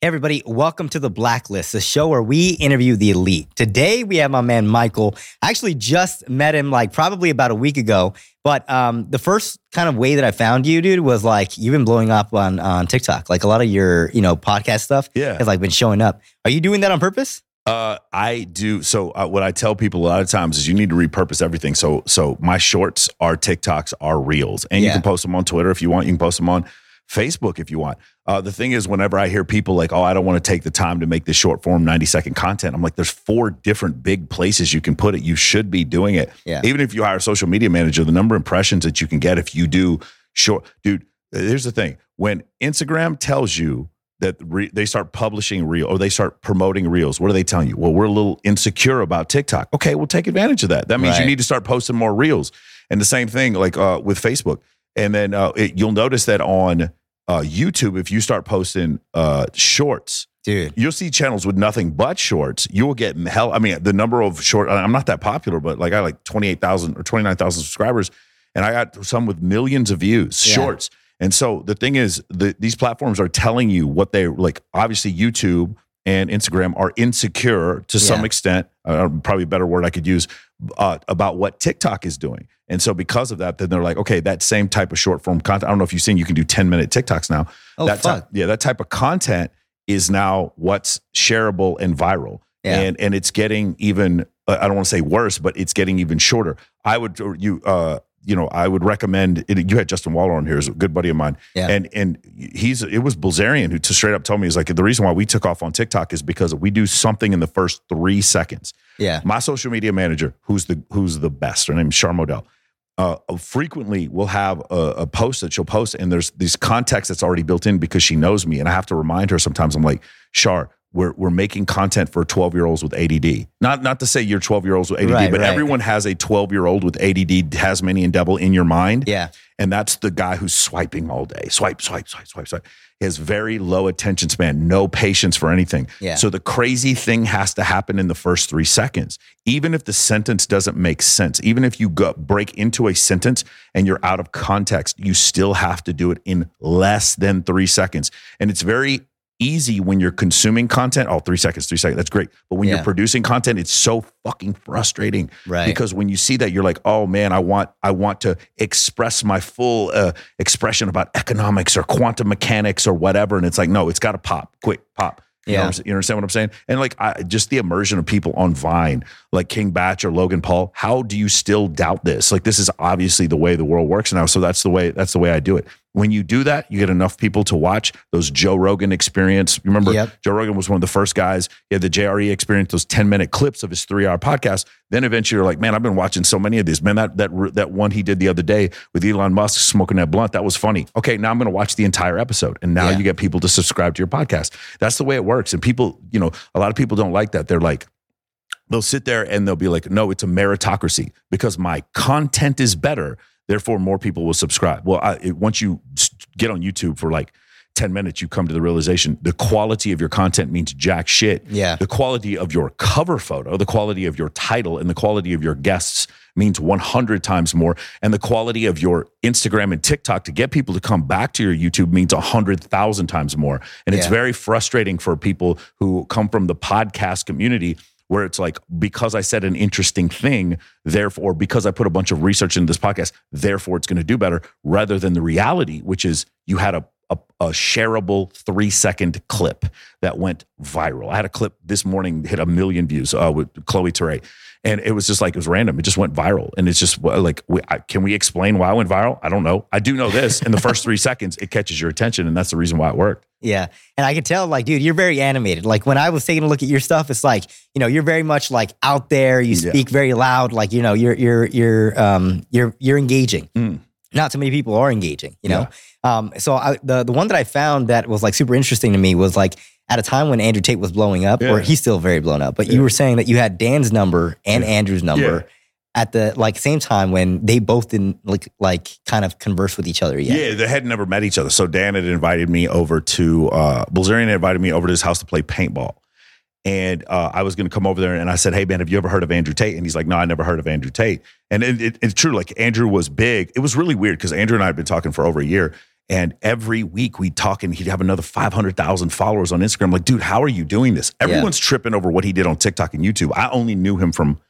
Hey everybody, welcome to the Blacklist, the show where we interview the elite. Today we have my man Michael. I actually just met him like probably about a week ago, but um, the first kind of way that I found you, dude, was like you've been blowing up on on TikTok. Like a lot of your you know podcast stuff Yeah. has like been showing up. Are you doing that on purpose? Uh, I do. So uh, what I tell people a lot of times is you need to repurpose everything. So so my shorts are TikToks are reels, and you can post them on Twitter if you want. You can post them on Facebook if you want. Uh, the thing is, whenever I hear people like, "Oh, I don't want to take the time to make this short form ninety second content," I'm like, "There's four different big places you can put it. You should be doing it. Yeah. Even if you hire a social media manager, the number of impressions that you can get if you do short, dude. Here's the thing: when Instagram tells you that re- they start publishing reel or they start promoting reels. What are they telling you? Well, we're a little insecure about TikTok. Okay, we'll take advantage of that. That means Right. you need to start posting more reels. And the same thing, like uh, with Facebook. And then uh, it, you'll notice that on uh, YouTube, if you start posting uh, shorts, Dude. you'll see channels with nothing but shorts. You will get hell. I mean, the number of short. I'm not that popular, but like I like twenty eight thousand or twenty nine thousand subscribers, and I got some with millions of views. Yeah. Shorts. And so the thing is, the, these platforms are telling you what they like. Obviously, YouTube and Instagram are insecure to some extent. Uh, probably a better word I could use uh, about what TikTok is doing. And so because of that, then they're like, okay, that same type of short form content. I don't know if you've seen, you can do 10 minute TikToks now. Oh that fuck. type, yeah, that type of content is now what's shareable and viral. Yeah. And and it's getting even uh, I don't want to say worse, but it's getting even shorter. I would or you uh you know, I would recommend it, you had Justin Waller on here, who's a good buddy of mine. Yeah. And and he's it was Bilzerian who to straight up told me is like the reason why we took off on TikTok is because we do something in the first three seconds. Yeah. My social media manager, who's the who's the best, her name is Char Modell, uh, frequently will have a, a post that she'll post, and there's these context that's already built in because she knows me, and I have to remind her sometimes. I'm like, Char, we're we're making content for 12 year olds with ADD. Not not to say you're 12 year olds with ADD, Right, but right. everyone has a 12 year old with ADD, Tasmanian devil in your mind. Yeah. And that's the guy who's swiping all day. Swipe, swipe, swipe, swipe, swipe. He has very low attention span, no patience for anything. Yeah. So the crazy thing has to happen in the first three seconds. Even if the sentence doesn't make sense, even if you go break into a sentence and you're out of context, you still have to do it in less than three seconds. And it's very easy when you're consuming content. Oh, three seconds, three seconds. That's great. But when Yeah. you're producing content, it's so fucking frustrating Right. because when you see that you're like oh man i want i want to express my full uh, expression about economics or quantum mechanics or whatever and it's like no it's got to pop quick pop you, Yeah. know, you understand what i'm saying and like I, just the immersion of people on vine like King Bach or logan paul how do you still doubt this like this is obviously the way the world works now so that's the way that's the way i do it when you do that you get enough people to watch those joe rogan experience You remember Yep. Joe Rogan was one of the first guys. He had the JRE experience, those 10 minute clips of his three hour podcast. Then eventually you're like, man, I've been watching so many of these. Man, that, that, that one he did the other day with Elon Musk smoking that blunt, that was funny. Okay, now I'm going to watch the entire episode. And now Yeah. you get people to subscribe to your podcast. That's the way it works. And people, you know, a lot of people don't like that. They're like, they'll sit there and they'll be like, no, it's a meritocracy because my content is better. Therefore, more people will subscribe. Well, I, it, once you get on YouTube for like 10 minutes, you come to the realization the quality of your content means jack shit. Yeah. The quality of your cover photo, the quality of your title, and the quality of your guests means 100 times more. And the quality of your Instagram and TikTok to get people to come back to your YouTube means 100,000 times more. And it's Yeah. very frustrating for people who come from the podcast community where it's like, because I said an interesting thing, therefore, because I put a bunch of research into this podcast, therefore it's going to do better, rather than the reality, which is you had a a, a shareable three second clip that went viral. I had a clip this morning hit a million views uh, with Chloe Ture, and it was just like it was random. It just went viral, and it's just like, we, I, can we explain why it went viral? I don't know. I do know this: in the first three seconds, it catches your attention, and that's the reason why it worked. Yeah. And I could tell, like, dude, you're very animated. Like, when I was taking a look at your stuff, it's like, you know, you're very much like out there. You Yeah. speak very loud. Like, you know, you're, you're, you're, um, you're, you're engaging. Mm. Not too many people are engaging, you know? Um, so I, the, the one that I found that was like super interesting to me was like, at a time when Andrew Tate was blowing up, or he's still very blown up, but Yeah. you were saying that you had Dan's number and Yeah. Andrew's number at the like same time when they both didn't like like kind of converse with each other yet. Yeah, they had never met each other. So Dan had invited me over to uh Bilzerian had invited me over to his house to play paintball. And uh, I was going to come over there and I said, Hey, man, have you ever heard of Andrew Tate? And he's like, No, I never heard of Andrew Tate. And it, it- it's true. Like, Andrew was big. It was really weird because Andrew and I had been talking for over a year. And every week we'd talk and he'd have another 500,000 followers on Instagram. Like, dude, how are you doing this? Everyone's tripping over what he did on TikTok and YouTube. I only knew him from,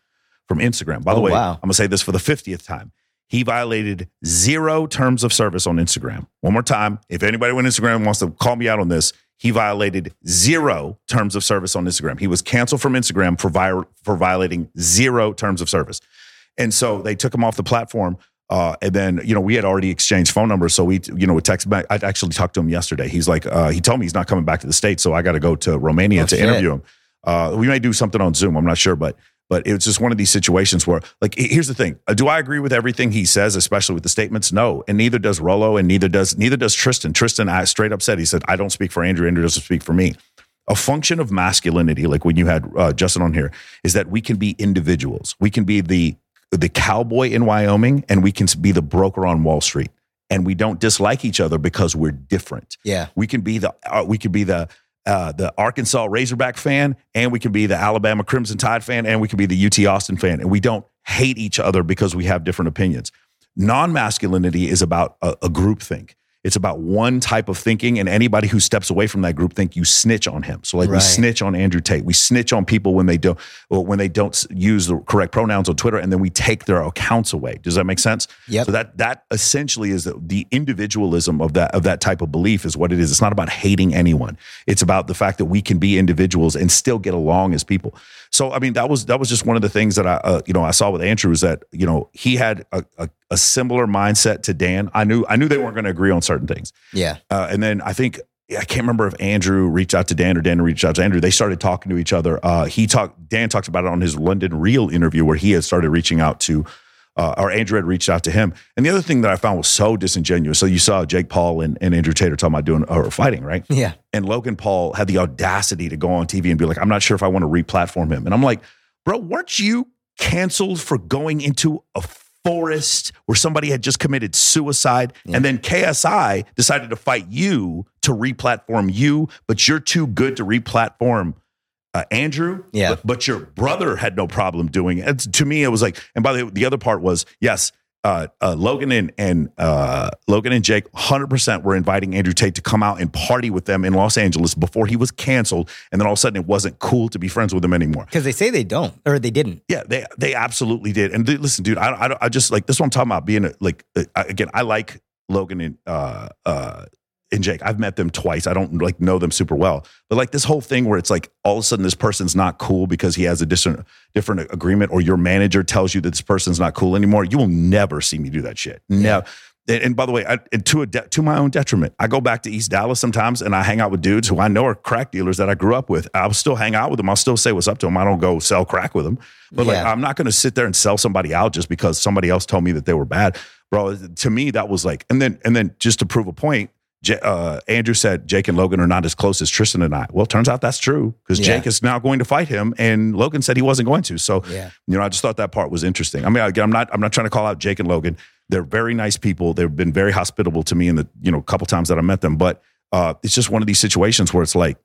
from Instagram. By the Oh, way, wow. I'm going to say this for the 50th time. He violated zero terms of service on Instagram. One more time. If anybody on Instagram wants to call me out on this, he violated zero terms of service on Instagram. He was canceled from Instagram for, vi- for violating zero terms of service. And so they took him off the platform. Uh, and then, you know, we had already exchanged phone numbers. So we, you know, we text back. I actually talked to him yesterday. He's like, uh, he told me he's not coming back to the States. So I got to go to Romania Oh, to shit. interview him. Uh, we may do something on Zoom. I'm not sure, but but it's just one of these situations where, like, here's the thing: Uh, Do I agree with everything he says, especially with the statements? No, and neither does Rolo, and neither does neither does Tristan. Tristan I straight up said he said, "I don't speak for Andrew. Andrew doesn't speak for me." A function of masculinity, like when you had uh, Justin on here, is that we can be individuals. We can be the the cowboy in Wyoming, and we can be the broker on Wall Street, and we don't dislike each other because we're different. Yeah. We can be the uh, we could be the uh, the Arkansas Razorback fan, and we can be the Alabama Crimson Tide fan, and we can be the UT Austin fan, and we don't hate each other because we have different opinions. Non masculinity is about a, a group think. It's about one type of thinking, and anybody who steps away from that group think you snitch on him. So, like we snitch on Andrew Tate, we snitch on people when they don't or when they don't use the correct pronouns on Twitter, and then we take their accounts away. Does that make sense? Yep. So that that essentially is the, the individualism of that of that type of belief is what it is. It's not about hating anyone. It's about the fact that we can be individuals and still get along as people. So I mean that was that was just one of the things that I uh, you know I saw with Andrew is that you know he had a, a, a similar mindset to Dan. I knew I knew they weren't going to agree on certain things. Yeah. Uh, and then I think I can't remember if Andrew reached out to Dan or Dan reached out to Andrew. They started talking to each other. Uh, he talked. Dan talked about it on his London Real interview where he had started reaching out to, uh, or Andrew had reached out to him. And the other thing that I found was so disingenuous. So you saw Jake Paul and, and Andrew Tater talking about doing or fighting, right? Yeah. And Logan Paul had the audacity to go on TV and be like, "I'm not sure if I want to replatform him." And I'm like, "Bro, weren't you canceled for going into a forest where somebody had just committed suicide Yeah. and then KSI decided to fight you to replatform you, but you're too good to replatform uh, Andrew. Yeah. But, but your brother had no problem doing it. It's, to me, it was like, and by the way, the other part was, yes, uh, uh, Logan and and uh, Logan and Jake, hundred percent, were inviting Andrew Tate to come out and party with them in Los Angeles before he was canceled, and then all of a sudden it wasn't cool to be friends with him anymore. Because they say they don't, or they didn't. Yeah, they they absolutely did. And dude, listen, dude, I I, I just like this. Is what I'm talking about. Being a, like uh, again, I like Logan and uh uh and Jake. I've met them twice. I don't like know them super well, but like this whole thing where it's like all of a sudden this person's not cool because he has a different different agreement, or your manager tells you that this person's not cool anymore. You will never see me do that shit. Never. And, and by the way, I, and to a de- to my own detriment, I go back to East Dallas sometimes, and I hang out with dudes who I know are crack dealers that I grew up with. I'll still hang out with them. I'll still say what's up to them. I don't go sell crack with them, but like I'm not going to sit there and sell somebody out just because somebody else told me that they were bad, bro. To me, that was like, and then and then just to prove a point. J- uh, Andrew said Jake and Logan are not as close as Tristan and I. Well, it turns out that's true because Yeah. Jake is now going to fight him, and Logan said he wasn't going to. So Yeah. you know, I just thought that part was interesting. I mean, again, I'm not I'm not trying to call out Jake and Logan. They're very nice people. They've been very hospitable to me in the you know couple times that I met them. But uh, it's just one of these situations where it's like,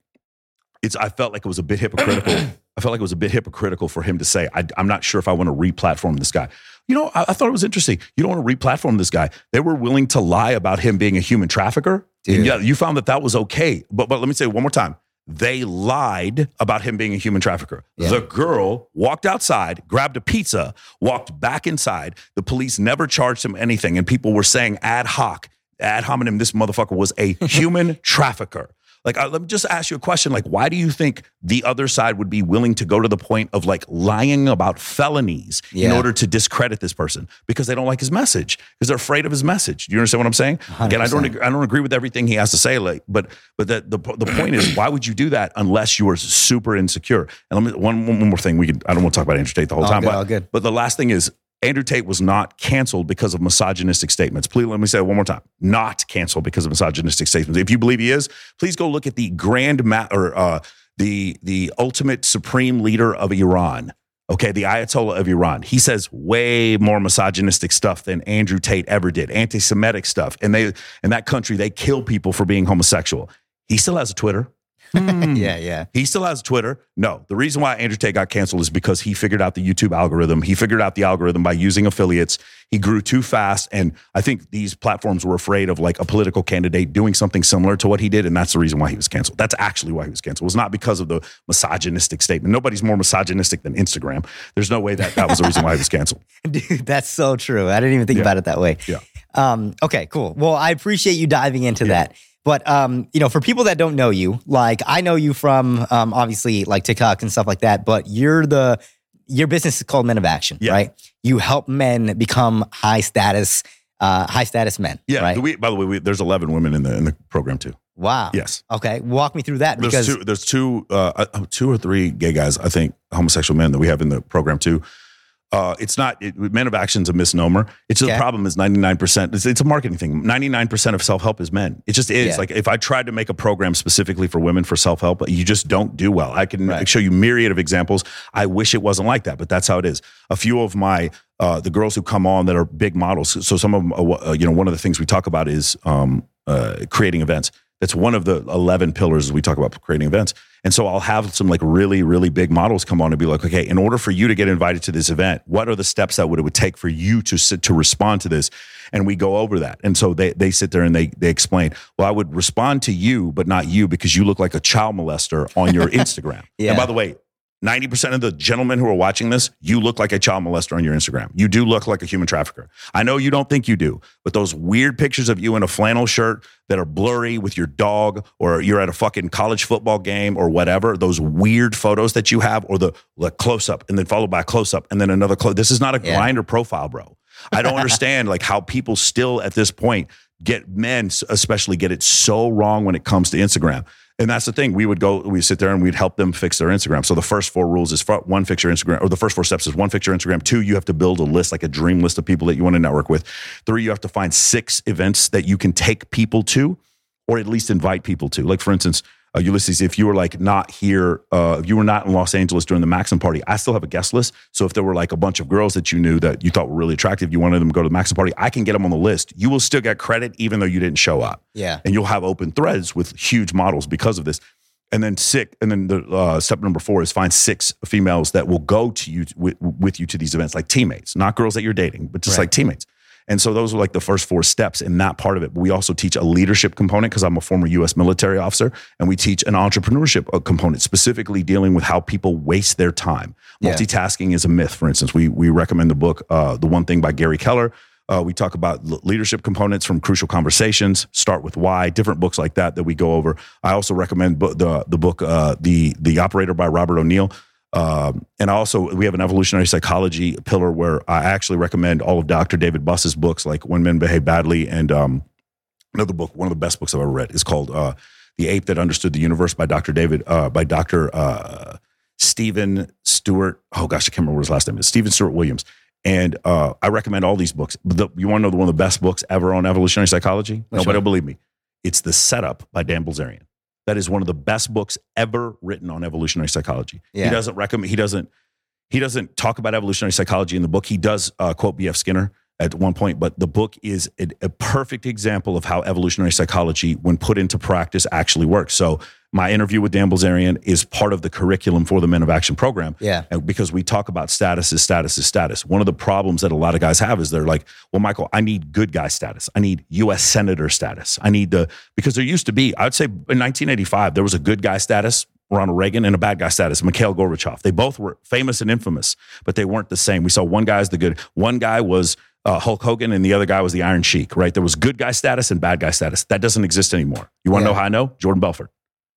it's. I felt like it was a bit hypocritical. I felt like it was a bit hypocritical for him to say, I, "I'm not sure if I want to replatform this guy." You know, I, I thought it was interesting. You don't want to replatform this guy. They were willing to lie about him being a human trafficker. And yeah, you found that that was okay. But but let me say one more time. They lied about him being a human trafficker. Yeah. The girl walked outside, grabbed a pizza, walked back inside. The police never charged him anything, and people were saying ad hoc, ad hominem, this motherfucker was a human trafficker. Like, uh, let me just ask you a question. Like, why do you think the other side would be willing to go to the point of like lying about felonies in order to discredit this person because they don't like his message because they're afraid of his message? Do you understand what I'm saying? Again, I don't, 100%. agree, I don't agree with everything he has to say. Like, but but the the, the point is, why would you do that unless you are super insecure? And let me one one more thing. We can. I don't want to talk about Andrew Tate the whole All time. good, but but the last thing is. Andrew Tate was not canceled because of misogynistic statements. Please let me say it one more time. Not canceled because of misogynistic statements. If you believe he is, please go look at the grand ma- or uh, the the ultimate supreme leader of Iran. Okay, the Ayatollah of Iran. He says way more misogynistic stuff than Andrew Tate ever did. Anti-Semitic stuff, and they in that country they kill people for being homosexual. He still has a Twitter. Yeah, yeah. He still has Twitter. No, the reason why Andrew Tate got canceled is because he figured out the YouTube algorithm. He figured out the algorithm by using affiliates. He grew too fast. And I think these platforms were afraid of like a political candidate doing something similar to what he did. And that's the reason why he was canceled. That's actually why he was canceled. It was not because of the misogynistic statement. Nobody's more misogynistic than Instagram. There's no way that that was the reason why he was canceled. Dude, that's so true. I didn't even think Yeah. about it that way. Yeah. Um, okay, cool. Well, I appreciate you diving into that. But um, you know, for people that don't know you, like I know you from um, obviously like TikTok and stuff like that, but you're the your business is called Men of Action, Yeah. right? You help men become high status, uh, high status men. Yeah. Right. We, by the way, we, there's 11 women in the in the program too. wow. Yes. Okay. Walk me through that There's because two. There's two. Uh, uh, two or three gay guys. I think homosexual men that we have in the program too. Uh, it's not it, men of action is a misnomer. It's just Okay. the problem is 99%. It's, it's a marketing thing. 99% of self help is men. It just is. Yeah. Like if I tried to make a program specifically for women for self help, you just don't do well. I can Right. show you myriad of examples. I wish it wasn't like that, but that's how it is. A few of my uh, the girls who come on that are big models. So some of them, uh, you know, one of the things we talk about is um, uh, creating events. That's one of the 11 pillars we talk about creating events. And so I'll have some like really, really big models come on and be like, okay, in order for you to get invited to this event, what are the steps that would it would take for you to sit to respond to this? And we go over that. And so they they sit there and they they explain, well, I would respond to you, but not you because you look like a child molester on your Instagram. Yeah. And by the way, 90% of the gentlemen who are watching this, you look like a child molester on your Instagram. You do look like a human trafficker. I know you don't think you do, but those weird pictures of you in a flannel shirt that are blurry with your dog, or you're at a fucking college football game or whatever, those weird photos that you have, or the, the close up and then followed by a close up and then another close. This is not a Yeah. Grindr profile, bro. I don't understand like how people still at this point get men especially get it so wrong when it comes to Instagram. And that's the thing. We would go, we sit there and we'd help them fix their Instagram. So the first four rules is one, fix your Instagram, or the first four steps is one, fix your Instagram. Two, you have to build a list, like a dream list of people that you want to network with. Three, you have to find six events that you can take people to, or at least invite people to. Like for instance, uh, Ulysses, if you were like not here, uh, if you were not in Los Angeles during the Maxim party, I still have a guest list. So if there were like a bunch of girls that you knew that you thought were really attractive, you wanted them to go to the Maxim party, I can get them on the list. You will still get credit even though you didn't show up yeah. and you'll have open threads with huge models because of this. And then six, and then the uh, step number four is find six females that will go to you with, with you to these events, like teammates, not girls that you're dating, but just Right. like teammates. And so those are like the first four steps in that part of it. But we also teach a leadership component because I'm a former U.S. military officer, and we teach an entrepreneurship uh, component, specifically dealing with how people waste their time. Yeah. Multitasking is a myth. For instance, we we recommend the book uh, "The One Thing" by Gary Keller. Uh, we talk about leadership components from Crucial Conversations, Start with Why, different books like that that we go over. I also recommend the the book uh, the the Operator by Robert O'Neill. Um, and also, we have an evolutionary psychology pillar where I actually recommend all of Dr. David Buss's books, like When Men Behave Badly, and um, another book, one of the best books I've ever read, is called uh, "The Ape That Understood the Universe" by Dr. David, uh, by Dr. Uh, Stephen Stewart. Oh gosh, I can't remember what his last name is. Stephen Stewart Williams. And uh, I recommend all these books. The, you want to know the, one of the best books ever on evolutionary psychology? Which Nobody one? will believe me. It's The Setup by Dan Bilzerian. That is one of the best books ever written on evolutionary psychology. Yeah. He doesn't recommend. He doesn't. He doesn't talk about evolutionary psychology in the book. He does uh, quote B.F. Skinner at one point, but the book is a, a perfect example of how evolutionary psychology, when put into practice, actually works. So, my interview with Dan Bilzerian is part of the curriculum for the Men of Action program. Yeah. And because we talk about status is status is status. One of the problems that a lot of guys have is they're like, well, Michael, I need good guy status. I need US Senator status. I need the, because there used to be, I would say in 1985, there was a good guy status, Ronald Reagan, and a bad guy status, Mikhail Gorbachev. They both were famous and infamous, but they weren't the same. We saw one guy as the good, one guy was uh, Hulk Hogan and the other guy was the Iron Sheik, right? There was good guy status and bad guy status. That doesn't exist anymore. You want to Yeah. know how I know? Jordan Belfort.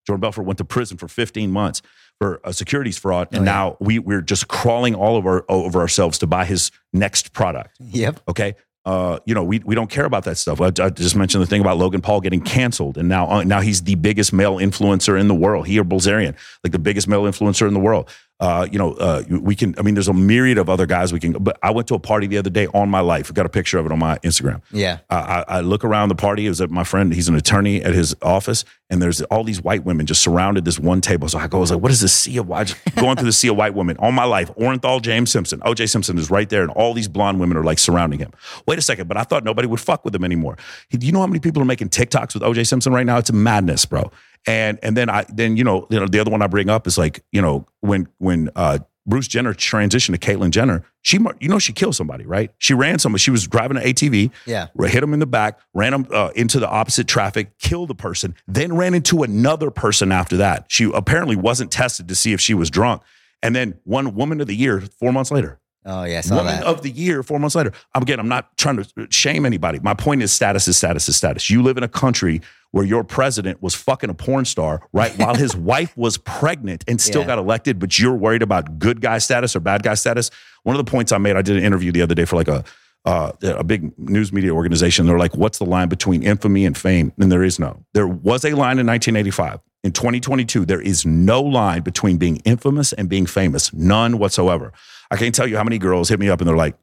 Jordan Belfort went to prison for 15 months for a securities fraud, and Oh, yeah. now we we're just crawling all over over ourselves to buy his next product. Yep. Okay. Uh, you know, we, we don't care about that stuff. I, I just mentioned the thing about Logan Paul getting canceled, and now uh, now he's the biggest male influencer in the world. He or Bilzerian, like the biggest male influencer in the world. Uh, you know, uh, we can. I mean, there's a myriad of other guys we can. But I went to a party the other day on my life. I got a picture of it on my Instagram. Yeah. I, I look around the party. It was at my friend. He's an attorney at his office, and there's all these white women just surrounded this one table. So I go, I was like, "What is this sea of white?" Going through the sea of white women all my life. Orenthal, James Simpson, O.J. Simpson is right there, and all these blonde women are like surrounding him. Wait a second, but I thought nobody would fuck with him anymore. Do you know how many people are making TikToks with O.J. Simpson right now? It's madness, bro. And and then I then you know you know the other one I bring up is like you know when when uh, Bruce Jenner transitioned to Caitlyn Jenner, she you know she killed somebody, right? She ran somebody. She was driving an ATV, Yeah. hit him in the back, ran him uh, into the opposite traffic, killed the person, then ran into another person after that. She apparently wasn't tested to see if she was drunk, and then won Woman of the Year four months later. Oh yeah, Woman that. of the Year four months later. I'm again, I'm not trying to shame anybody. My point is status is status is status. You live in a country where your president was fucking a porn star, right? While his wife was pregnant and still Yeah. got elected, but you're worried about good guy status or bad guy status. One of the points I made, I did an interview the other day for like a uh, a big news media organization. They're like, what's the line between infamy and fame? And there is no. There was a line in 1985. In 2022, there is no line between being infamous and being famous. None whatsoever. I can't tell you how many girls hit me up and they're like,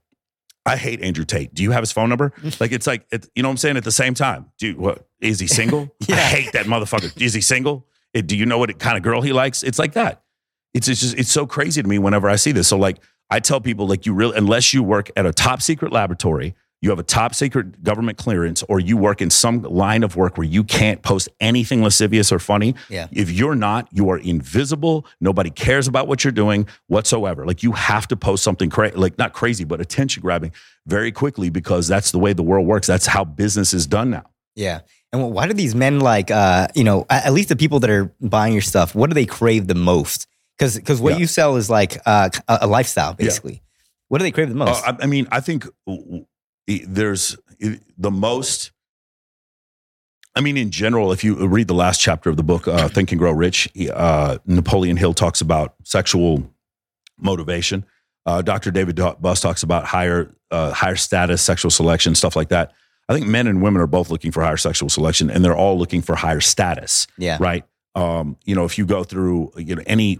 I hate Andrew Tate. Do you have his phone number? Like it's like it, you know what I'm saying. At the same time, do you, what is he single? I Yeah. hate that motherfucker. Is he single? Eh, do you know what kind of girl he likes? It's like that. It's, it's just it's so crazy to me whenever I see this. So like I tell people like you really unless you work at a top secret laboratory, you have a top secret government clearance, or you work in some line of work where you can't post anything lascivious or funny. Yeah. If you're not, you are invisible. Nobody cares about what you're doing whatsoever. Like you have to post something crazy, like not crazy, but attention grabbing very quickly because that's the way the world works. That's how business is done now. Yeah. And why do these men like, uh, you know, at least the people that are buying your stuff, what do they crave the most? Because because what Yeah. you sell is like uh, a, lifestyle, basically. What do they crave the Uh, most? I, I mean, I think the- there's the most. I mean, in general, if you read the last chapter of the book, uh, Think and Grow Rich, uh, Napoleon Hill talks about sexual motivation. Uh, Dr. David Buss talks about higher, uh, higher status, sexual selection, stuff like that. I think men and women are both looking for higher sexual selection, and they're all looking for higher status yeah. right? Um, you know, if you go through, you know, any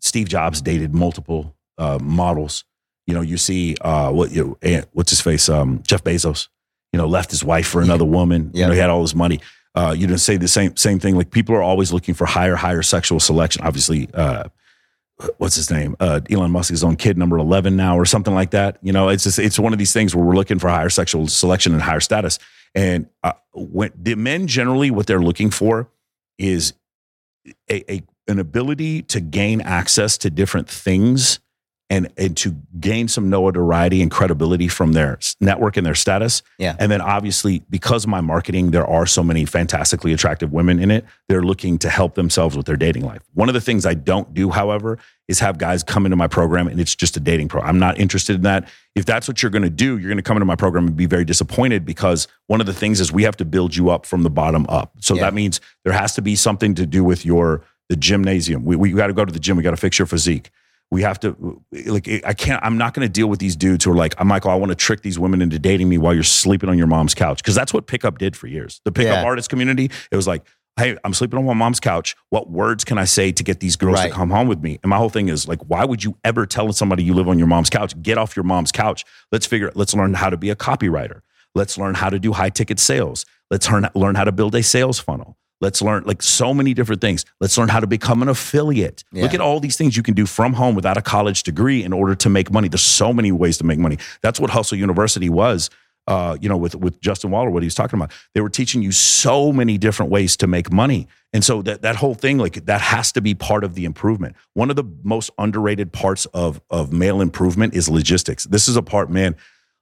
Steve Jobs dated multiple uh, models. You know, you see uh, what you know, eh, what's his face, um, Jeff Bezos. You know, left his wife for another woman. You know, he had all his money. Uh, you didn't say the same same thing. Like people are always looking for higher, higher sexual selection. Obviously, uh, what's his name? Uh, Elon Musk is on kid number eleven now, or something like that. You know, it's just it's one of these things where we're looking for higher sexual selection and higher status. And uh, when the men generally, what they're looking for is a, a an ability to gain access to different things and and to gain some notoriety and credibility from their network and their status. Yeah. And then obviously because of my marketing there are so many fantastically attractive women in it, they're looking to help themselves with their dating life. One of the things I don't do however is have guys come into my program and it's just a dating pro. I'm not interested in that. If that's what you're going to do, you're going to come into my program and be very disappointed because one of the things is we have to build you up from the bottom up. So Yeah. that means there has to be something to do with your the gymnasium. We we got to go to the gym. We got to fix your physique. We have to like I can't. I'm not going to deal with these dudes who are like, I'm Michael. Oh, I want to trick these women into dating me while you're sleeping on your mom's couch because that's what pickup did for years. The pickup Yeah. artist community. It was like, hey, I'm sleeping on my mom's couch. What words can I say to get these girls Right. to come home with me? And my whole thing is like, why would you ever tell somebody you live on your mom's couch? Get off your mom's couch. Let's figure. Let's learn how to be a copywriter. Let's learn how to do high ticket sales. Let's learn learn how to build a sales funnel. Let's learn like so many different things. Let's learn how to become an affiliate. Look at all these things you can do from home without a college degree in order to make money. There's so many ways to make money. That's what Hustle University was. Uh, you know, with with Justin Waller, what he was talking about, they were teaching you so many different ways to make money, and so that that whole thing, like that, has to be part of the improvement. One of the most underrated parts of of male improvement is logistics. This is a part, man.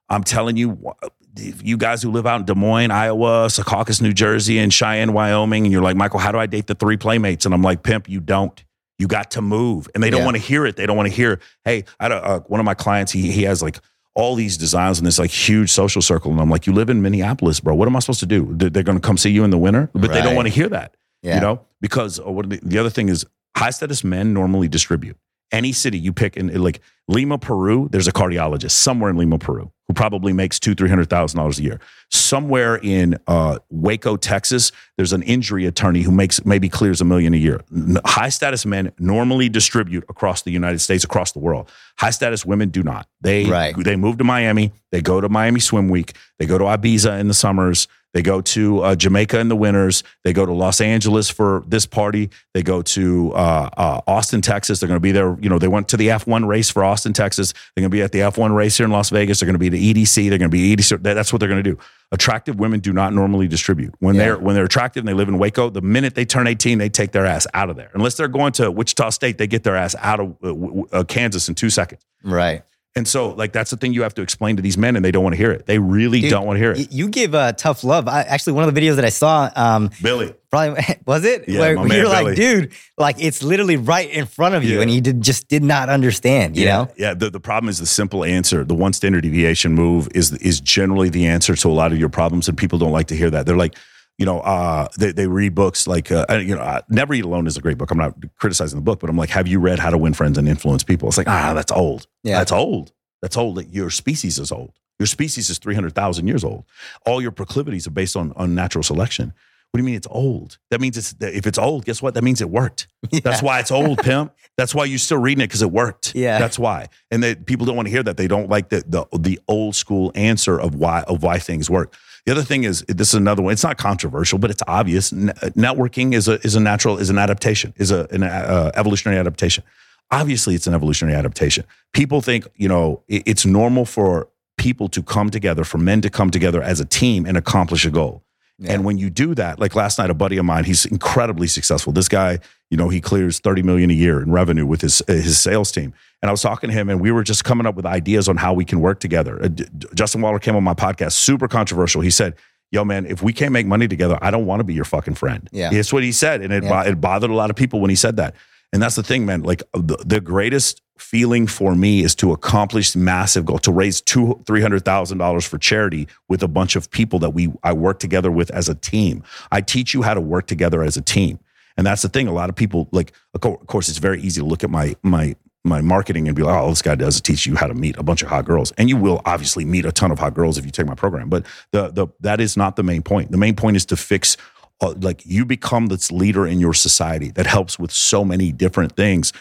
I'm telling you, you guys who live out in Des Moines, Iowa, Secaucus, New Jersey, and Cheyenne, Wyoming, and you're like, Michael, how do I date the three playmates? And I'm like, pimp, you don't. You got to move, and they don't Yeah. want to hear it. They don't want to hear, hey, I a, uh, one of my clients. He he has like all these designs in this like huge social circle, and I'm like, you live in Minneapolis, bro. What am I supposed to do? They- They're going to come see you in the winter, but they don't want to hear that Yeah. you know because uh, what the, the other thing is high status men normally distribute any city you pick in like lima peru there's a cardiologist somewhere in lima peru who probably makes two three hundred thousand dollars a year. Somewhere in uh, waco texas there's an injury attorney who makes maybe clears a million a year. High status men normally distribute across the united states across the world. High status women do not. They Right. they move to miami they go to miami swim week they go to ibiza in the summers They go to uh, Jamaica in the winters. They go to Los Angeles for this party. They go to uh, uh, Austin, Texas. They're going to be there. You know, they went to the F1 race for Austin, Texas. They're going to be at the F1 race here in Las Vegas. They're going to be the EDC. They're going to be EDC. That's what they're going to do. Attractive women do not normally distribute. When Yeah. they're when they're attractive and they live in Waco, the minute they turn 18, they take their ass out of there. Unless they're going to Wichita State, they get their ass out of uh, uh, Kansas in two seconds. Right. And so, like, that's the thing you have to explain to these men, and they don't want to hear it. They really Dude, don't want to hear it. You give uh, tough love. I, actually, one of the videos that I saw, um, Billy, probably was it Yeah, where my you're man like, Billy. dude, like it's literally right in front of you, Yeah. and he did, just did not understand. You yeah, know? yeah. The, the problem is the simple answer. The one standard deviation move is is generally the answer to a lot of your problems, and people don't like to hear that. They're like, you know, uh, they they read books like, uh, you know, uh, Never Eat Alone is a great book. I'm not criticizing the book, but I'm like, have you read How to Win Friends and Influence People? It's like, ah, that's old. Yeah. That's old. That's old. Your species is old. Your species is 300,000 years old. All your proclivities are based on, on natural selection. What do you mean it's old? That means it's if it's old, guess what? That means it worked. That's why it's old, pimp. That's why you're still reading it because it worked. Yeah. That's why. And that people don't want to hear that. They don't like the, the the old school answer of why of why things work. The other thing is this is another one. It's not controversial, but it's obvious. Networking is a is a natural is an adaptation is a an uh, evolutionary adaptation. Obviously, it's an evolutionary adaptation. People think you know it- it's normal for people to come together, for men to come together as a team and accomplish a goal. Yeah. And when you do that, like last night, a buddy of mine, he's incredibly successful. This guy, you know, he clears 30 million a year in revenue with his uh, his sales team. And I was talking to him and we were just coming up with ideas on how we can work together. Uh, Justin Waller came on my podcast, super controversial. He said, Yo, man, if we can't make money together, I don't want to be your fucking friend. Yeah. That's what he said. And it, Yeah. bo- it bothered a lot of people when he said that. And that's the thing, man. Like the, the greatest feeling for me is to accomplish massive goal, to raise two, three hundred thousand dollars for charity with a bunch of people that we I work together with as a team. I teach you how to work together as a team, and that's the thing. A lot of people like, of course, it's very easy to look at my my my marketing and be like, oh, this guy does teach you how to meet a bunch of hot girls, and you will obviously meet a ton of hot girls if you take my program. But the the that is not the main point. The main point is to fix uh, like you become this leader in your society that helps with so many different things.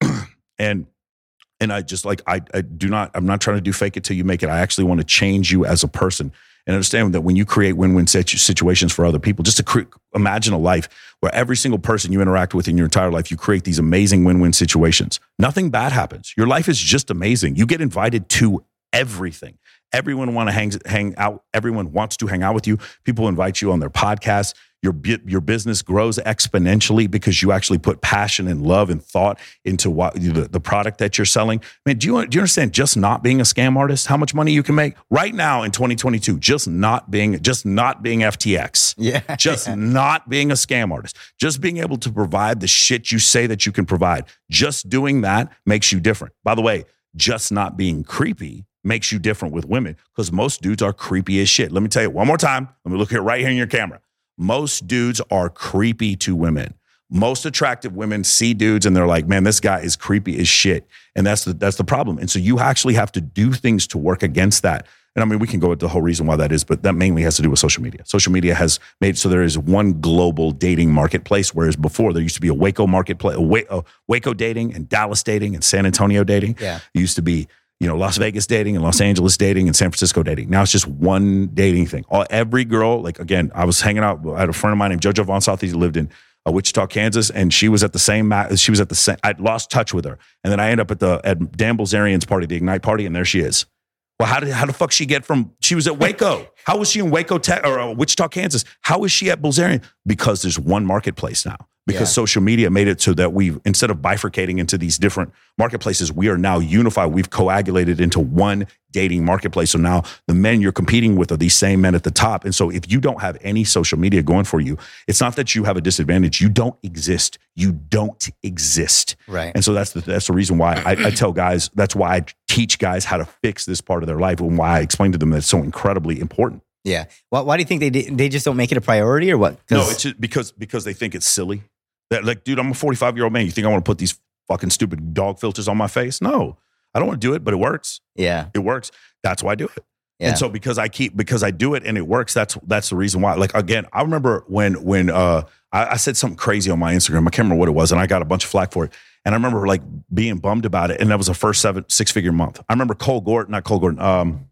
And and i just like I, I do not i'm not trying to do fake it till you make it. I actually want to change you as a person. And understand that when you create win-win situations for other people just to cre- imagine a life where every single person you interact with in your entire life you create these amazing win-win situations. Nothing bad happens. Your life is just amazing. You get invited to everything. Everyone want to hang, hang out everyone wants to hang out with you. People invite you on their podcasts your, your business grows exponentially because you actually put passion and love and thought into what the, the product that you're selling. Man, do you, do you understand just not being a scam artist, how much money you can make right now in 2022? Just not being, just not being FTX. Yeah. Just not being a scam artist. Just being able to provide the shit you say that you can provide. Just doing that makes you different. By the way, just not being creepy makes you different with women because most dudes are creepy as shit. Let me tell you one more time. Let me look here right here in your camera. Most dudes are creepy to women. Most attractive women see dudes and they're like, "Man, this guy is creepy as shit," and that's the that's the problem. And so you actually have to do things to work against that. And I mean, we can go into the whole reason why that is, but that mainly has to do with social media. Social media has made so there is one global dating marketplace, whereas before there used to be a Waco marketplace, a Waco dating and Dallas dating and San Antonio dating. Yeah. It used to be, you know, Las Vegas dating and Los Angeles dating and San Francisco dating. Now it's just one dating thing. All, every girl, like again, I was hanging out. I had a friend of mine named JoJo Von South. He lived in uh, Wichita, Kansas, and she was at the same. She was at the same. I lost touch with her, and then I end up at the at Dan Bilzerian's party, the Ignite party, and there she is. Well, how did how the fuck she get from? She was at Waco. How was she in Waco Te- or uh, Wichita, Kansas? How is she at Bilzerian? Because there's one marketplace now. Because Yeah. social media made it so that we've instead of bifurcating into these different marketplaces, we are now unified. We've coagulated into one dating marketplace. So now the men you're competing with are these same men at the top. And so if you don't have any social media going for you, it's not that you have a disadvantage. You don't exist. You don't exist. Right. And so that's the that's the reason why I, I tell guys that's why I teach guys how to fix this part of their life and why I explain to them that it's so incredibly important. Yeah. Why, why do you think they they just don't make it a priority or what? No, it's just because because they think it's silly. That like, dude, I'm a 45 year old man. You think I want to put these fucking stupid dog filters on my face? No, I don't want to do it, but it works. yeah. It works. That's why I do it. Yeah. And so because I keep because I do it and it works, that's that's the reason why. Like again, I remember when when uh I, I said something crazy on my Instagram. I can't remember what it was, and I got a bunch of flack for it. And I remember like being bummed about it. And that was a first seven six figure month. I remember Cole Gordon, not Cole Gordon, um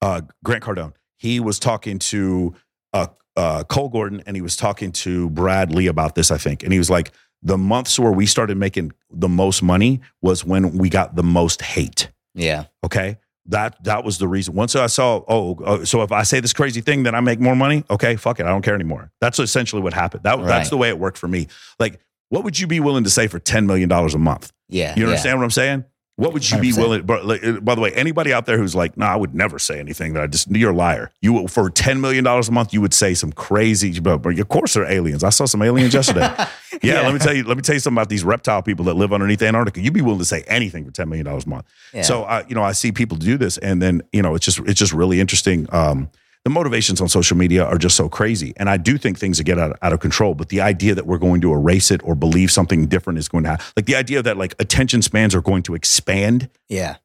uh Grant Cardone. he was talking to uh, uh, Cole Gordon and he was talking to Brad Lea about this, I think. And he was like, the months where we started making the most money was when we got the most hate. Yeah. Okay. That that was the reason. Once I saw, oh, oh, so if I say this crazy thing, then I make more money. Okay, fuck it, I don't care anymore. That's essentially what happened. That Right. that's the way it worked for me. Like, what would you be willing to say for ten million dollars a month? Yeah. You yeah. understand what I'm saying? What would you be 100%. willing? But like, uh, by the way, anybody out there who's like, "No, I would never say anything that I just," you're a liar. You for ten million dollars a month, you would say some crazy. But, but of course, they're aliens. I saw some aliens yesterday. yeah, Yeah. let me tell you. Let me tell you something about these reptile people that live underneath Antarctica. You'd be willing to say anything for ten million dollars a month. Yeah. So, I, you know, I see people do this, and then you know, it's just it's just really interesting. Um, the motivations on social media are just so crazy, and I do think things get out, out of control. But the idea that we're going to erase it or believe something different is going to happen, like the idea that like attention spans are going to expand yeah.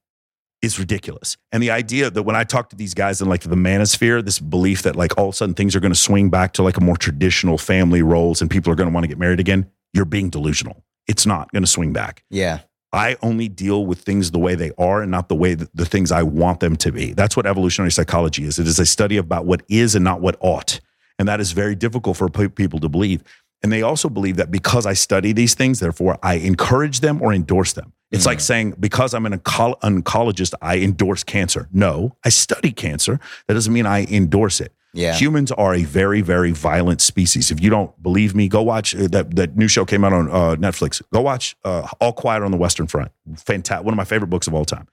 is ridiculous. And the idea that when I talk to these guys in like the manosphere, this belief that like all of a sudden things are going to swing back to like a more traditional family roles and people are going to want to get married again, you're being delusional. It's not going to swing back. Yeah. I only deal with things the way they are and not the way that the things I want them to be. That's what evolutionary psychology is. It is a study about what is and not what ought. And that is very difficult for people to believe. And they also believe that because I study these things, therefore I encourage them or endorse them. It's like mm. saying, because I'm an onco- oncologist, I endorse cancer. No, I study cancer. That doesn't mean I endorse it. Yeah. Humans are a very, very violent species. If you don't believe me, go watch uh, that that new show came out on uh, Netflix. Go watch uh, All Quiet on the Western Front. Fantastic, one of my favorite books of all time.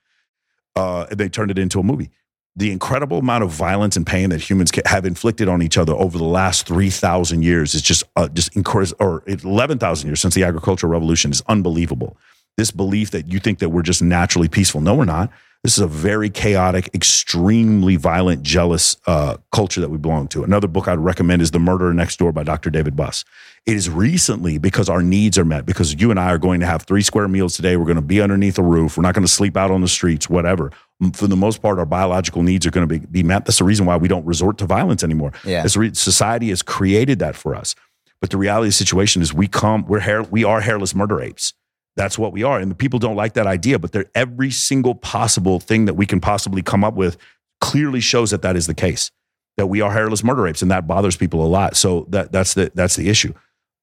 Uh, they turned it into a movie. The incredible amount of violence and pain that humans have inflicted on each other over the last three thousand years is just uh, just or eleven thousand years since the agricultural revolution is unbelievable. This belief that you think that we're just naturally peaceful. No, we're not. This is a very chaotic, extremely violent, jealous uh, culture that we belong to. Another book I'd recommend is The Murderer Next Door by Dr. David Buss. It is recently because our needs are met, because you and I are going to have three square meals today. We're going to be underneath a roof. We're not going to sleep out on the streets, whatever. For the most part, our biological needs are going to be, be met. That's the reason why we don't resort to violence anymore. Yeah. Re- society has created that for us. But the reality of the situation is we come, we're hair, we are hairless murder apes. That's what we are. And the people don't like that idea, but they're, every single possible thing that we can possibly come up with clearly shows that that is the case, that we are hairless murder apes. And that bothers people a lot. So that, that's the, that's the issue.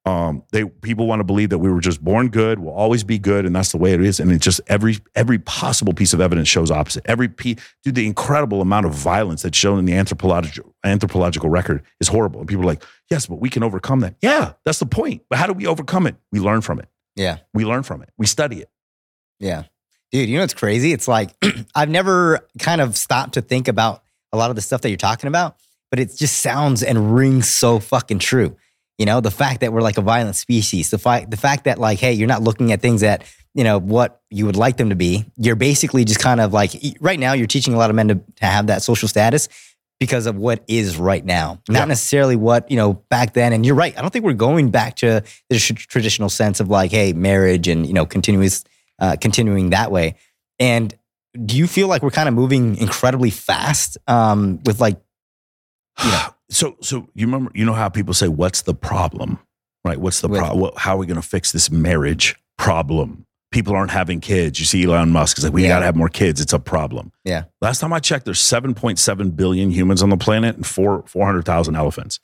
Um, they, people want to believe that we were just born good, we'll always be good. And that's the way it is. And it just every, every possible piece of evidence shows opposite. Every piece, dude, the incredible amount of violence that's shown in the anthropological, anthropological record is horrible. And people are like, yes, but we can overcome that. Yeah, that's the point. But how do we overcome it? We learn from it. Yeah. We learn from it. We study it. Yeah. Dude, you know what's crazy? It's like I've never kind of stopped to think about a lot of the stuff that you're talking about, but it just sounds and rings so fucking true. You know, the fact that we're like a violent species, the fact the fact that like, hey, you're not looking at things that, you know, what you would like them to be. You're basically just kind of like right now you're teaching a lot of men to, to have that social status because of what is right now, not Yeah. necessarily what, you know, back then. And you're right. I don't think we're going back to the tr- traditional sense of like, hey, marriage and, you know, continuous uh, continuing that way. And do you feel like we're kind of moving incredibly fast um, with like, Yeah. So, so you remember, you know how people say, "What's the problem?" Right? What's the problem? How are we going to fix this marriage problem? People aren't having kids. You see, Elon Musk is like, "We Yeah. got to have more kids." It's a problem. Yeah. Last time I checked, there's 7.7 billion humans on the planet and four 400,000 elephants.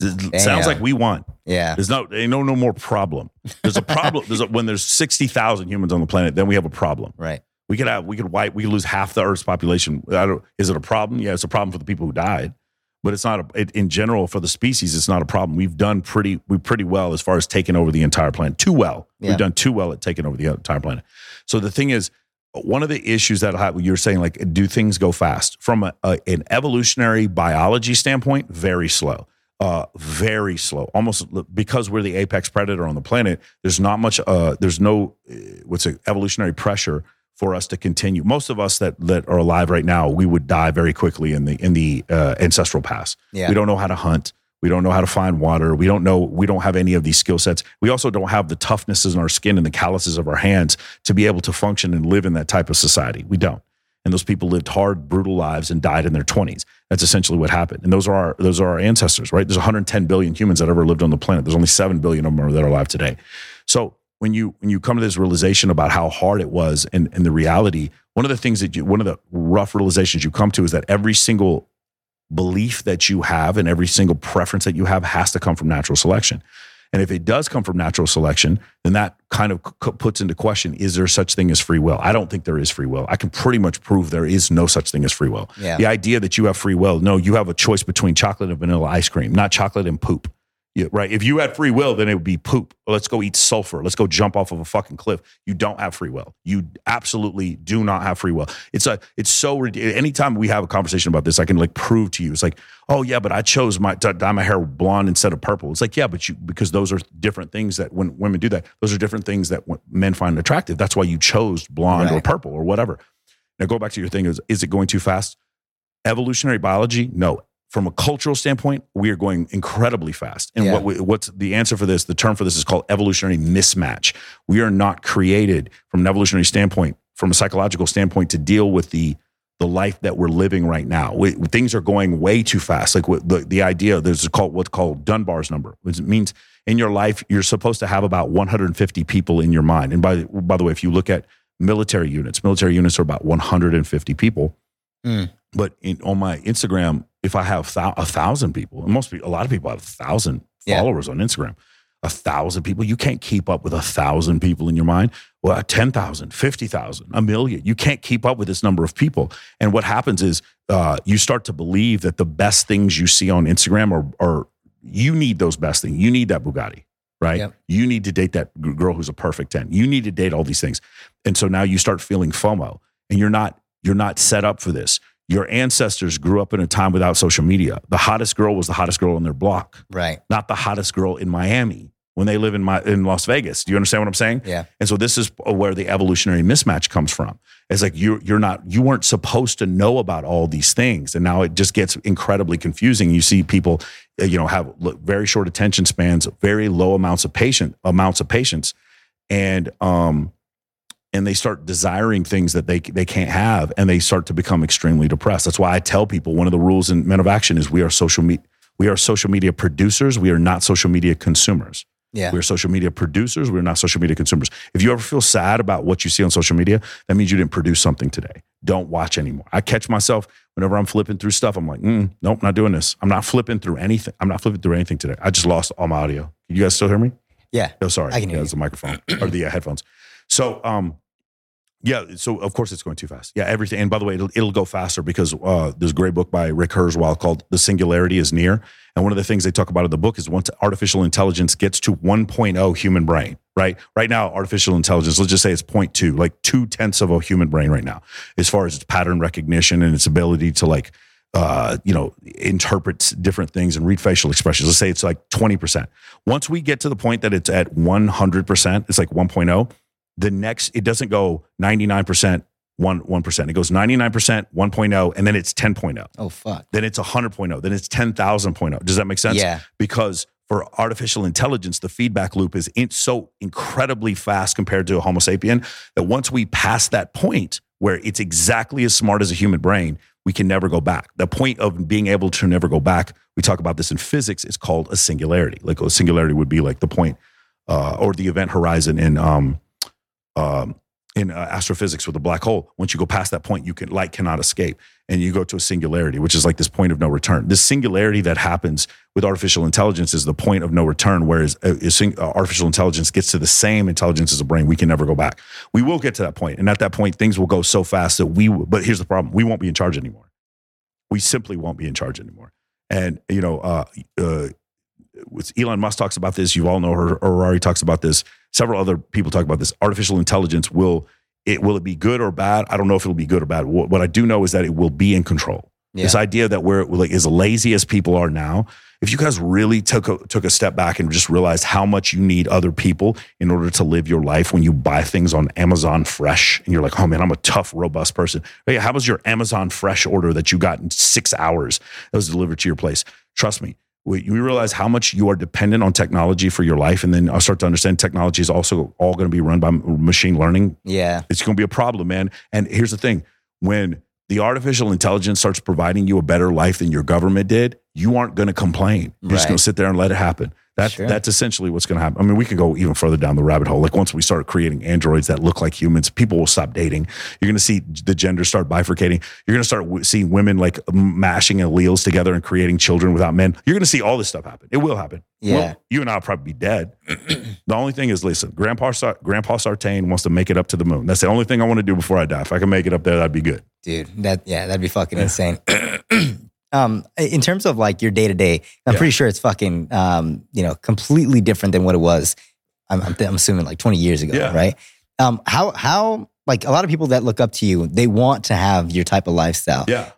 It sounds like we want. yeah, There's no, ain't no, no more problem. There's a problem. there's a, when there's 60,000 humans on the planet, then we have a problem. right. We could have, we could wipe, we could lose half the Earth's population. I don't, is it a problem? Yeah, it's a problem for the people who died, but it's not a, it, in general for the species. It's not a problem. We've done pretty, we pretty well as far as taking over the entire planet. Too well. Yeah. We've done too well at taking over the entire planet. So the thing is, one of the issues that you're saying, like, do things go fast from a, a, an evolutionary biology standpoint? Very slow. Uh, very slow. Almost because we're the apex predator on the planet. There's not much. Uh, there's no uh, what's it, evolutionary pressure for us to continue. Most of us that that are alive right now, we would die very quickly in the in the uh, ancestral past. Yeah. We don't know how to hunt. We don't know how to find water. We don't know. We don't have any of these skill sets. We also don't have the toughnesses in our skin and the calluses of our hands to be able to function and live in that type of society. We don't. And those people lived hard, brutal lives and died in their twenties. That's essentially what happened. And those are our those are our ancestors, right? There's 110 billion humans that ever lived on the planet. There's only seven billion of them that are alive today. So when you when you come to this realization about how hard it was and, and the reality, one of the things that you one of the rough realizations you come to is that every single belief that you have and every single preference that you have has to come from natural selection. And if it does come from natural selection, then that kind of c- puts into question is there such thing as free will? I don't think there is free will. I can pretty much prove there is no such thing as free will. Yeah. The idea that you have free will, no, you have a choice between chocolate and vanilla ice cream, not chocolate and poop. Yeah, right. If you had free will, then it would be poop. Let's go eat sulfur. Let's go jump off of a fucking cliff. You don't have free will. You absolutely do not have free will. It's a. It's so. ridiculous. Anytime we have a conversation about this, I can like prove to you. It's like, oh yeah, but I chose my to dye my hair blonde instead of purple. It's like, yeah, but you because those are different things that when women do that, those are different things that men find attractive. That's why you chose blonde or purple or whatever. Now go back to your thing. Is is it going too fast? Evolutionary biology, no. From a cultural standpoint, we are going incredibly fast. And Yeah. what we, what's the answer for this? The term for this is called evolutionary mismatch. We are not created from an evolutionary standpoint, from a psychological standpoint, to deal with the the life that we're living right now. We, things are going way too fast. Like the the idea there's called what's called Dunbar's number, which means in your life you're supposed to have about 150 people in your mind. And by by the way, if you look at military units, military units are about 150 people. Mm. But in, on my Instagram, if I have a thousand people, and most people, a lot of people have a thousand Yeah. followers on Instagram, a thousand people, you can't keep up with a thousand people in your mind. Well, 10,000, 50,000, a million. You can't keep up with this number of people. And what happens is uh, you start to believe that the best things you see on Instagram are, are you need those best things. You need that Bugatti, right? Yep. You need to date that girl who's a perfect 10. You need to date all these things. And so now you start feeling FOMO and you're not you're not set up for this. Your ancestors grew up in a time without social media. The hottest girl was the hottest girl on their block, Right. not the hottest girl in Miami when they live in my in Las Vegas. Do you understand what I'm saying? Yeah. And so this is where the evolutionary mismatch comes from. It's like you you're not you weren't supposed to know about all these things, and now it just gets incredibly confusing. You see people, uh, you know, have very short attention spans, very low amounts of patient amounts of patience, and um, and they start desiring things that they they can't have, and they start to become extremely depressed. That's why I tell people one of the rules in Men of Action is we are social media we are social media producers. We are not social media consumers. Yeah. We're social media producers. We're not social media consumers. If you ever feel sad about what you see on social media, that means you didn't produce something today. Don't watch anymore. I catch myself whenever I'm flipping through stuff. I'm like, mm, nope, not doing this. I'm not flipping through anything. I'm not flipping through anything today. I just lost all my audio. Can you guys still hear me? Yeah. Oh, sorry. I can hear yeah, you. it's the microphone or the uh, headphones. So, um, yeah. So of course it's going too fast. Yeah, everything. And by the way, it'll, it'll go faster because uh, there's a great book by Rick Kurzweil called "The Singularity Is Near." And one of the things they talk about in the book is once artificial intelligence gets to 1.0 human brain, right? Right now, artificial intelligence, let's just say it's 0.2, like two tenths of a human brain right now, as far as its pattern recognition and its ability to like, uh, you know, interpret different things and read facial expressions. Let's say it's like 20%. Once we get to the point that it's at 100%, it's like 1.0, the next, it doesn't go 99%, 1, 1%. It goes 99%, 1.0, and then it's 10.0 Oh fuck. then it's 100.0, then it's 10,000.0. Does that make sense? Yeah. Because for artificial intelligence, the feedback loop is in, so incredibly fast compared to a Homo sapien that once we pass that point where it's exactly as smart as a human brain, we can never go back. The point of being able to never go back, we talk about this in physics, it's called a singularity. Like a singularity would be like the point uh, or the event horizon in um, um, in uh, astrophysics with a black hole. Once you go past that point, you can light cannot escape, and you go to a singularity, which is like this point of no return. This singularity that happens with artificial intelligence is the point of no return. Whereas uh, uh, artificial intelligence gets to the same intelligence as a brain, we can never go back. We will get to that point, and at that point, things will go so fast that we. But here's the problem: we won't be in charge anymore. We simply won't be in charge anymore. And you know, uh, uh, Elon Musk talks about this. Yuval Noah Harari talks about this. Several other people talk about this. Artificial intelligence will it will it be good or bad? I don't know if it'll be good or bad. What, what I do know is that it will be in control. Yeah. This idea that we're like as lazy as people are now. If you guys really took a, took a step back and just realized how much you need other people in order to live your life, when you buy things on Amazon Fresh and you're like, oh man, I'm a tough, robust person. Hey, how was your Amazon Fresh order that you got in six hours that was delivered to your place? Trust me, we, you realize how much you are dependent on technology for your life, and then I start to understand technology is also all going to be run by machine learning. Yeah. It's going to be a problem, man. And here's the thing: when the artificial intelligence starts providing you a better life than your government did, you aren't going to complain. You're just going to sit there and let it happen. That's Sure. that's essentially what's going to happen. I mean, we could go even further down the rabbit hole. Like once we start creating androids that look like humans, people will stop dating. You're going to see the gender start bifurcating. You're going to start w- seeing women like mashing alleles together and creating children without men. You're going to see all this stuff happen. It will happen. Yeah. Well, you and I'll probably be dead. the only thing is, listen, Grandpa Sar- Grandpa Sartain wants to make it up to the moon. That's the only thing I want to do before I die. If I can make it up there, that'd be good. dude. That yeah, that'd be fucking insane. um, in terms of like your day to day, I'm Yeah. pretty sure it's fucking um, you know, completely different than what it was. I'm, I'm, I'm assuming like 20 years ago, Yeah. right? Um, how how like a lot of people that look up to you, they want to have your type of lifestyle. Yeah.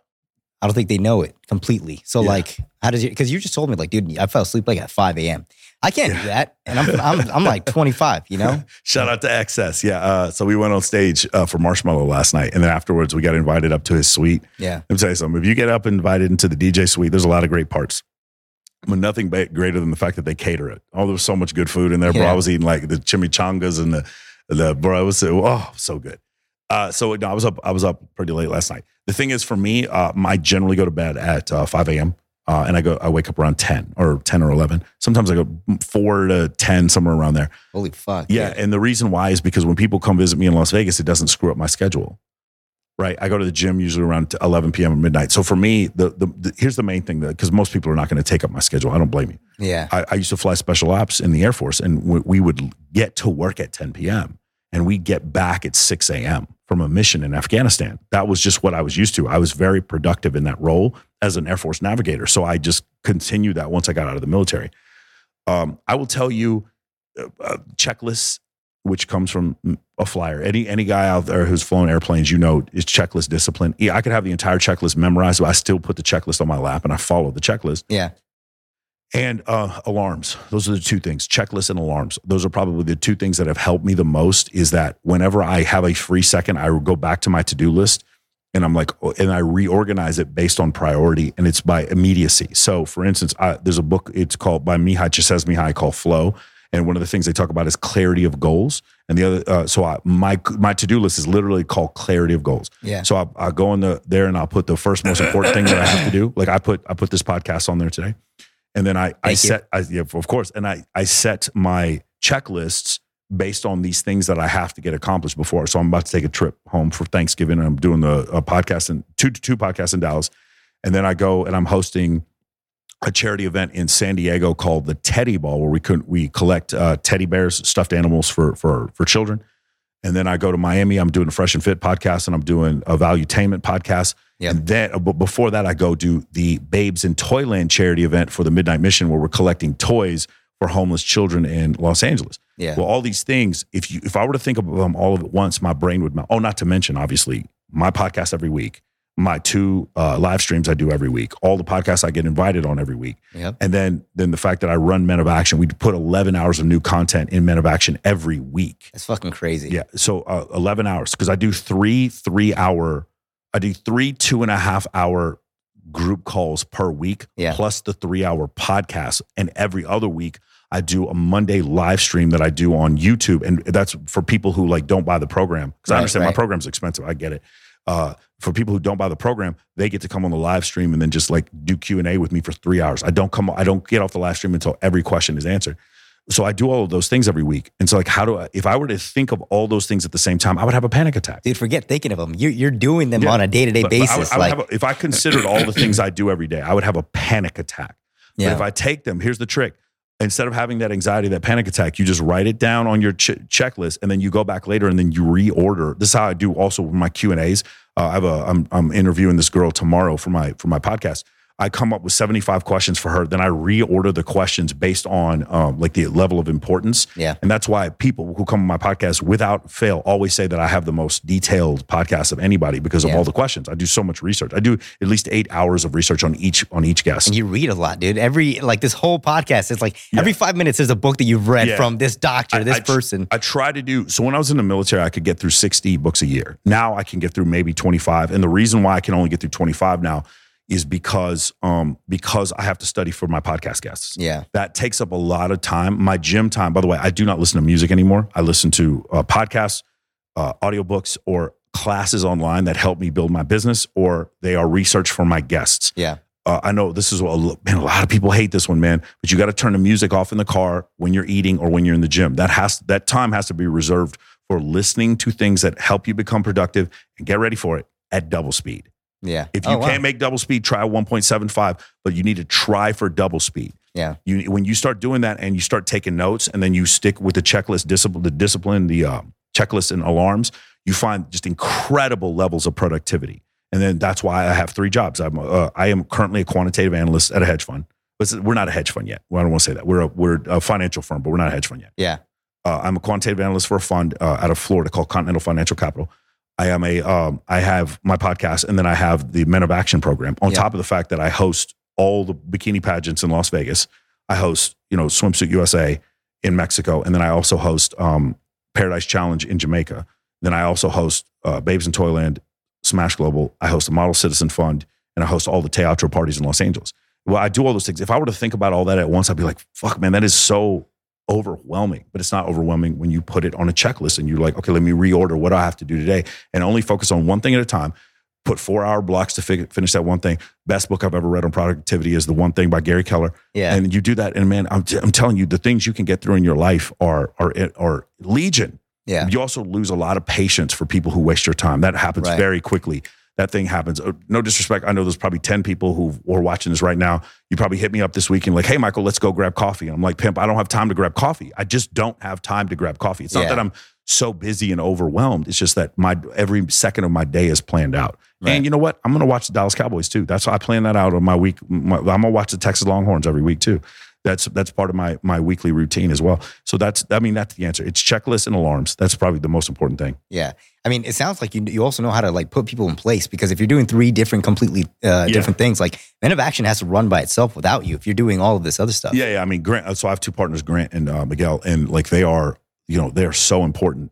I don't think they know it completely. So Yeah. like, how does you? Because you just told me like, dude, I fell asleep like at 5 a.m. I can't do that, and I'm I'm I'm like 25. You know? Shout out to XS. Yeah. Uh, so we went on stage uh, for Marshmello last night. And then afterwards, we got invited up to his suite. Yeah. Let me tell you something. If you get up and invited into the DJ suite, there's a lot of great parts. But nothing greater than the fact that they cater it. Oh, there was so much good food in there, bro. Yeah. I was eating like the chimichangas and the the bro. It was oh so good. Uh, so no, I was up. I was up pretty late last night. The thing is, for me, uh, I generally go to bed at uh, 5 a.m. Uh, and I go. I wake up around 10 or 10 or 11. Sometimes I go four to 10, somewhere around there. Holy fuck. Yeah, dude. and the reason why is because when people come visit me in Las Vegas, it doesn't screw up my schedule. Right, I go to the gym usually around 11 p.m. or midnight. So for me, the the, the here's the main thing that because most people are not going to take up my schedule. I don't blame you. Yeah. I, I used to fly special ops in the Air Force, and we, we would get to work at 10 p.m. and we get back at 6 a.m. from a mission in Afghanistan. That was just what I was used to. I was very productive in that role as an Air Force navigator. So I just continued that once I got out of the military. Um, I will tell you uh, uh, checklists, which comes from a flyer. Any any guy out there who's flown airplanes, you know, is checklist discipline. Yeah, I could have the entire checklist memorized, but I still put the checklist on my lap and I follow the checklist Yeah. and uh, alarms those are the two things checklists and alarms those are probably the two things that have helped me the most is that whenever i have a free second i will go back to my to-do list and i'm like oh, and i reorganize it based on priority and it's by immediacy so for instance I, there's a book it's called by Mihaly Csikszentmihalyi called flow and one of the things they talk about is clarity of goals and the other uh, so I, my my to-do list is literally called clarity of goals Yeah. so I, I go in the there and I'll put the first most important thing that I have to do. Like I put I put this podcast on there today, and then I I Thank you. set I, yeah of course, and I I set my checklists based on these things that I have to get accomplished before. So I'm about to take a trip home for Thanksgiving, and I'm doing the a podcast and two two podcasts in Dallas, and then I go and I'm hosting a charity event in San Diego called the Teddy Ball, where we could we collect uh, teddy bears, stuffed animals for for for children. And then I go to Miami. I'm doing a Fresh and Fit podcast, and I'm doing a Valuetainment podcast. Yep. And then, uh, but before that, I go do the Babes in Toyland charity event for the Midnight Mission, where we're collecting toys for homeless children in Los Angeles. Yeah. Well, all these things, if you if I were to think of them all at once, my brain would melt. Oh, not to mention, obviously, my podcast every week, my two uh, live streams I do every week, all the podcasts I get invited on every week, Yep. and then then the fact that I run Men of Action, we put 11 hours of new content in Men of Action every week. That's fucking crazy. Yeah, so uh, 11 hours because I do three three hour, I do three two and a half hour group calls per week, Yeah. plus the three hour podcast, and every other week. I do a Monday live stream that I do on YouTube, and that's for people who like don't buy the program because I Right, understand my right. program's expensive. I get it. Uh, for people who don't buy the program, they get to come on the live stream and then just like do Q and A with me for three hours. I don't come, I don't get off the live stream until every question is answered. So I do all of those things every week. And so like, how do I, if I were to think of all those things at the same time, I would have a panic attack. Dude, forget thinking of them. You're, you're doing them Yeah. on a day to day but I would- basis. I would like, have a- if I considered all the things I do every day, I would have a panic attack. yeah. But if I take them, here's the trick. Instead of having that anxiety, that panic attack, you just write it down on your ch- checklist, and then you go back later, and then you reorder. This is how I do also with my Q and A's. Uh, I have a I'm I'm interviewing this girl tomorrow for my for my podcast. I come up with 75 questions for her. Then I reorder the questions based on um, like the level of importance. Yeah. And that's why people who come on my podcast without fail always say that I have the most detailed podcast of anybody because of Yeah. all the questions. I do so much research. I do at least eight hours of research on each on each guest. and you read a lot, dude. Every like this whole podcast, it's like every five minutes is a book that you've read Yeah. from this doctor, I- this I person. I try to do so when I was in the military, I could get through 60 books a year. Now I can get through maybe 25. And the reason why I can only get through 25 now is because um because I have to study for my podcast guests. yeah. That takes up a lot of time. My gym time, by the way, I do not listen to music anymore. I listen to uh, podcasts, uh, audiobooks, or classes online that help me build my business, or they are research for my guests. Yeah. uh, I know this is a, man, a lot of people hate this one, man, but you got to turn the music off in the car when you're eating or when you're in the gym. That has that time has to be reserved for listening to things that help you become productive and get ready for it at double speed. Yeah. If you Oh, wow. can't make double speed, try 1.75, but you need to try for double speed. Yeah. You when you start doing that and you start taking notes and then you stick with the checklist discipline, the discipline, the uh, checklist and alarms, you find just incredible levels of productivity. And then that's why I have three jobs. I'm uh, I am currently a quantitative analyst at a hedge fund. But we're not a hedge fund yet. Well, I don't want to say that. We're a, we're a financial firm, but we're not a hedge fund yet. Yeah. Uh, I'm a quantitative analyst for a fund uh, out of Florida called Continental Financial Capital. I am a um, I have my podcast and then I have the Men of Action program. On Yeah. top of the fact that I host all the bikini pageants in Las Vegas, I host you know Swimsuit USA in Mexico, and then I also host um, Paradise Challenge in Jamaica. Then I also host uh, Babes in Toyland, Smash Global. I host the Model Citizen Fund, and I host all the teatro parties in Los Angeles. Well, I do all those things. If I were to think about all that at once, I'd be like, "Fuck, man, that is so overwhelming." But it's not overwhelming when you put it on a checklist and you're like, "Okay, let me reorder what I have to do today," and only focus on one thing at a time. Put four hour blocks to finish that one thing. Best book I've ever read on productivity is The One Thing by Gary Keller Yeah. and you do that and man I'm, t- I'm telling you the things you can get through in your life are are are legion yeah. you also lose a lot of patience for people who waste your time that happens Right. very quickly that thing happens. Uh, no disrespect. I know there's probably 10 people who are watching this right now. You probably hit me up this week and like hey michael let's go grab coffee. And i'm like pimp i don't have time to grab coffee. I just don't have time to grab coffee. It's not Yeah. that i'm so busy and overwhelmed. It's just that my every second of my day is planned out. Right. and you know what? I'm gonna watch the dallas cowboys too. That's why i plan that out on my week. My, i'm gonna watch the texas longhorns every week too that's that's part of my my weekly routine as well so that's i mean that's the answer it's checklists and alarms that's probably the most important thing Yeah. I mean, it sounds like you you also know how to like put people in place because if you're doing three different, completely uh, Yeah. different things, like Men of Action has to run by itself without you if you're doing all of this other stuff. Yeah, yeah. I mean, Grant. So I have two partners, Grant and uh, Miguel, and like they are, you know, they are so important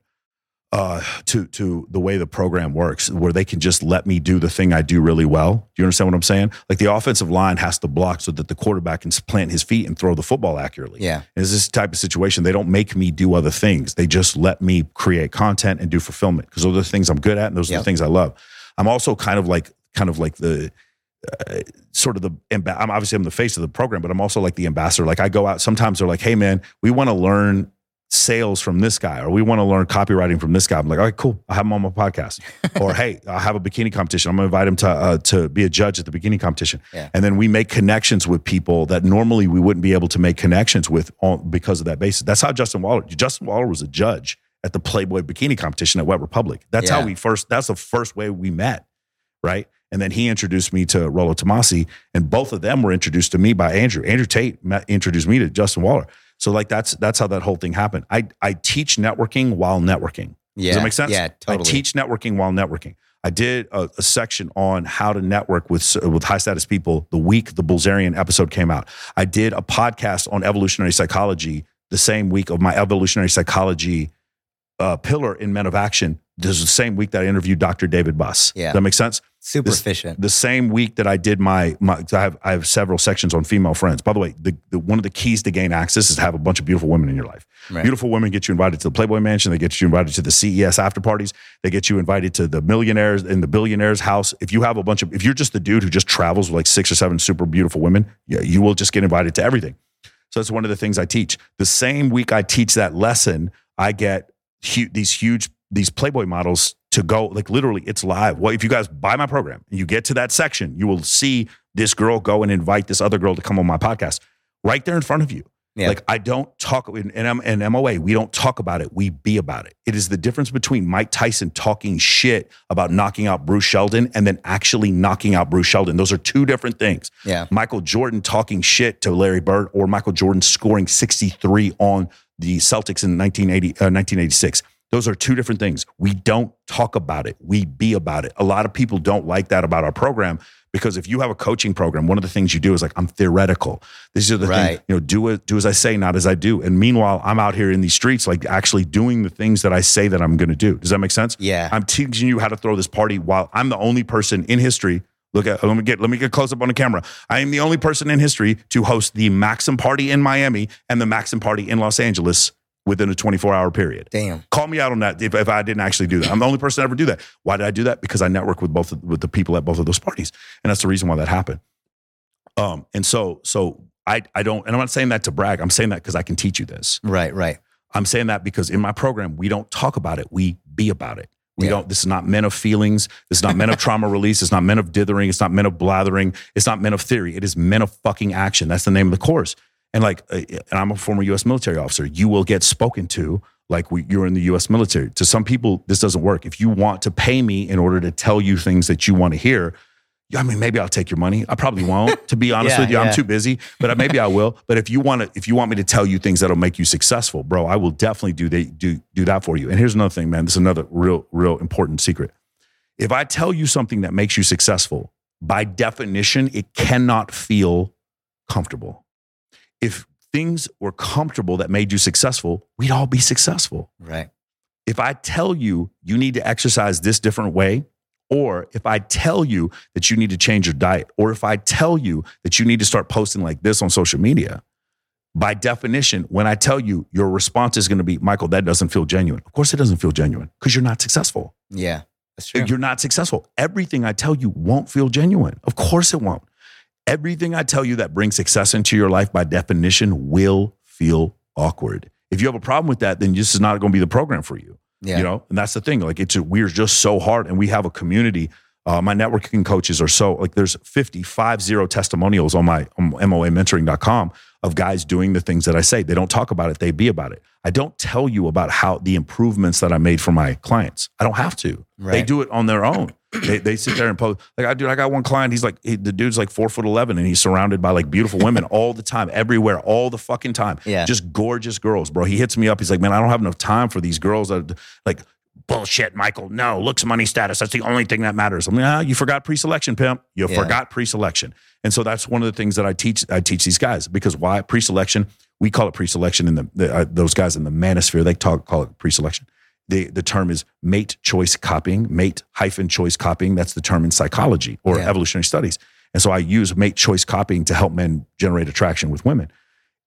uh, to to the way the program works, where they can just let me do the thing I do really well. Do you understand what I'm saying? Like the offensive line has to block so that the quarterback can plant his feet and throw the football accurately. Yeah. And it's this type of situation. They don't make me do other things. They just let me create content and do fulfillment because those are the things I'm good at and those are Yep. the things I love. I'm also kind of like kind of like the uh, sort of the I'm obviously I'm the face of the program, but I'm also like the ambassador. Like I go out sometimes they're like, "Hey man, we want to learn sales from this guy or we want to learn copywriting from this guy." I'm like, "All right, cool. I have him on my podcast." or, "Hey, I have a bikini competition. I'm going to invite him to uh, to be a judge at the bikini competition." Yeah. And then we make connections with people that normally we wouldn't be able to make connections with on, because of that basis. That's how Justin Waller. Justin Waller was a judge at the Playboy bikini competition at Wet Republic. That's Yeah. how we first. That's the first way we met right? And then he introduced me to Rollo Tomassi, and both of them were introduced to me by Andrew. Andrew Tate met, introduced me to Justin Waller. So like that's that's how that whole thing happened. I I teach networking while networking. Yeah. Does that make sense? Yeah, totally. I teach networking while networking. I did a, a section on how to network with with high status people the week the Bilzerian episode came out. I did a podcast on evolutionary psychology the same week of my evolutionary psychology uh, pillar in Men of Action. This is the same week that I interviewed Dr. David Buss. Yeah. Does that make sense? Super This- efficient. the same week that I did my, my I have I have several sections on female friends. By the way, the, the one of the keys to gain access is to have a bunch of beautiful women in your life. Right. Beautiful women get you invited to the Playboy Mansion. They get you invited to the CES after parties. They get you invited to the millionaires in the billionaires house. If you have a bunch of, if you're just the dude who just travels with like six or seven super beautiful women, yeah, you will just get invited to everything. So that's one of the things I teach. The same week I teach that lesson, I get hu- these huge these Playboy models to go like literally it's live. Well, if you guys buy my program and you get to that section, you will see this girl go and invite this other girl to come on my podcast right there in front of you. Yeah. Like I don't talk in, in, MOA, we don't talk about it. We be about it. It is the difference between Mike Tyson talking shit about knocking out Bruce Seldon and then actually knocking out Bruce Seldon. Those are two different things. Yeah. Michael Jordan talking shit to Larry Bird or Michael Jordan scoring 63 on the Celtics in 1980, uh, 1986. Those are two different things. We don't talk about it. We be about it. A lot of people don't like that about our program because if you have a coaching program, one of the things you do is like, I'm theoretical. These are the Right. things, you know, do it, do as I say, not as I do. And meanwhile, I'm out here in these streets, like actually doing the things that I say that I'm going to do. Does that make sense? Yeah. I'm teaching you how to throw this party while I'm the only person in history. Look at let me get let me get close up on the camera. I am the only person in history to host the Maxim party in Miami and the Maxim party in Los Angeles within a 24 hour period. Damn. Call me out on that if, if I didn't actually do that. I'm the only person to ever do that. Why did I do that? Because I network with both of, with the people at both of those parties, and that's the reason why that happened. Um, and so, so I, I don't, and I'm not saying that to brag. I'm saying that because I can teach you this. Right, right. I'm saying that because in my program, we don't talk about it. We be about it. We Yeah. don't, this is not men of feelings. This is not men of trauma release. It's not men of dithering. It's not men of blathering. It's not men of theory. It is men of fucking action. That's the name of the course. And like, uh, and I'm a former US military officer. You will get spoken to like we, you're in the US military. To some people, this doesn't work. If you want to pay me in order to tell you things that you want to hear, I mean, maybe I'll take your money. I probably won't, to be honest Yeah, with you. yeah. I'm too busy, but maybe I will. But if you want to, if you want me to tell you things that'll make you successful, bro, I will definitely do they do do that for you. And here's another thing, man. This is another real, real important secret. If I tell you something that makes you successful, by definition, it cannot feel comfortable. If things were comfortable that made you successful, we'd all be successful Right. if I tell you you need to exercise this different way, or if I tell you that you need to change your diet, or if I tell you that you need to start posting like this on social media, by definition, when I tell you your response is going to be, Michael, that doesn't feel genuine. Of course, it doesn't feel genuine because you're not successful. Yeah. That's true. You're not successful. Everything I tell you won't feel genuine. Of course, it won't. Everything I tell you that brings success into your life, by definition, will feel awkward. If you have a problem with that, then this is not going to be the program for you. Yeah. You know, and that's the thing. Like it's we're just so hard, and we have a community. Uh, my networking coaches are so like there's 55 zero testimonials on my on MOAmentoring.com of guys doing the things that I say. They don't talk about it, they be about it. I don't tell you about how the improvements that I made for my clients. I don't have to. They do it on their own. they, they sit there and post. Like I do. I got one client. He's like he, the dude's like four foot eleven, and he's surrounded by like beautiful women all the time, everywhere, all the fucking time. Yeah. just gorgeous girls, bro. He hits me up. He's like, man, I don't have enough time for these girls. That like bullshit, Michael. No, looks, money, status. That's the only thing that matters. I'm like, ah, you forgot pre-selection, pimp. You Yeah. forgot pre-selection. And so that's one of the things that I teach. I teach these guys because why pre-selection? We call it pre-selection in the, the uh, those guys in the manosphere. They talk call it pre-selection. The the term is mate choice copying. Mate hyphen choice copying. That's the term in psychology or Yeah. evolutionary studies. And so I use mate choice copying to help men generate attraction with women.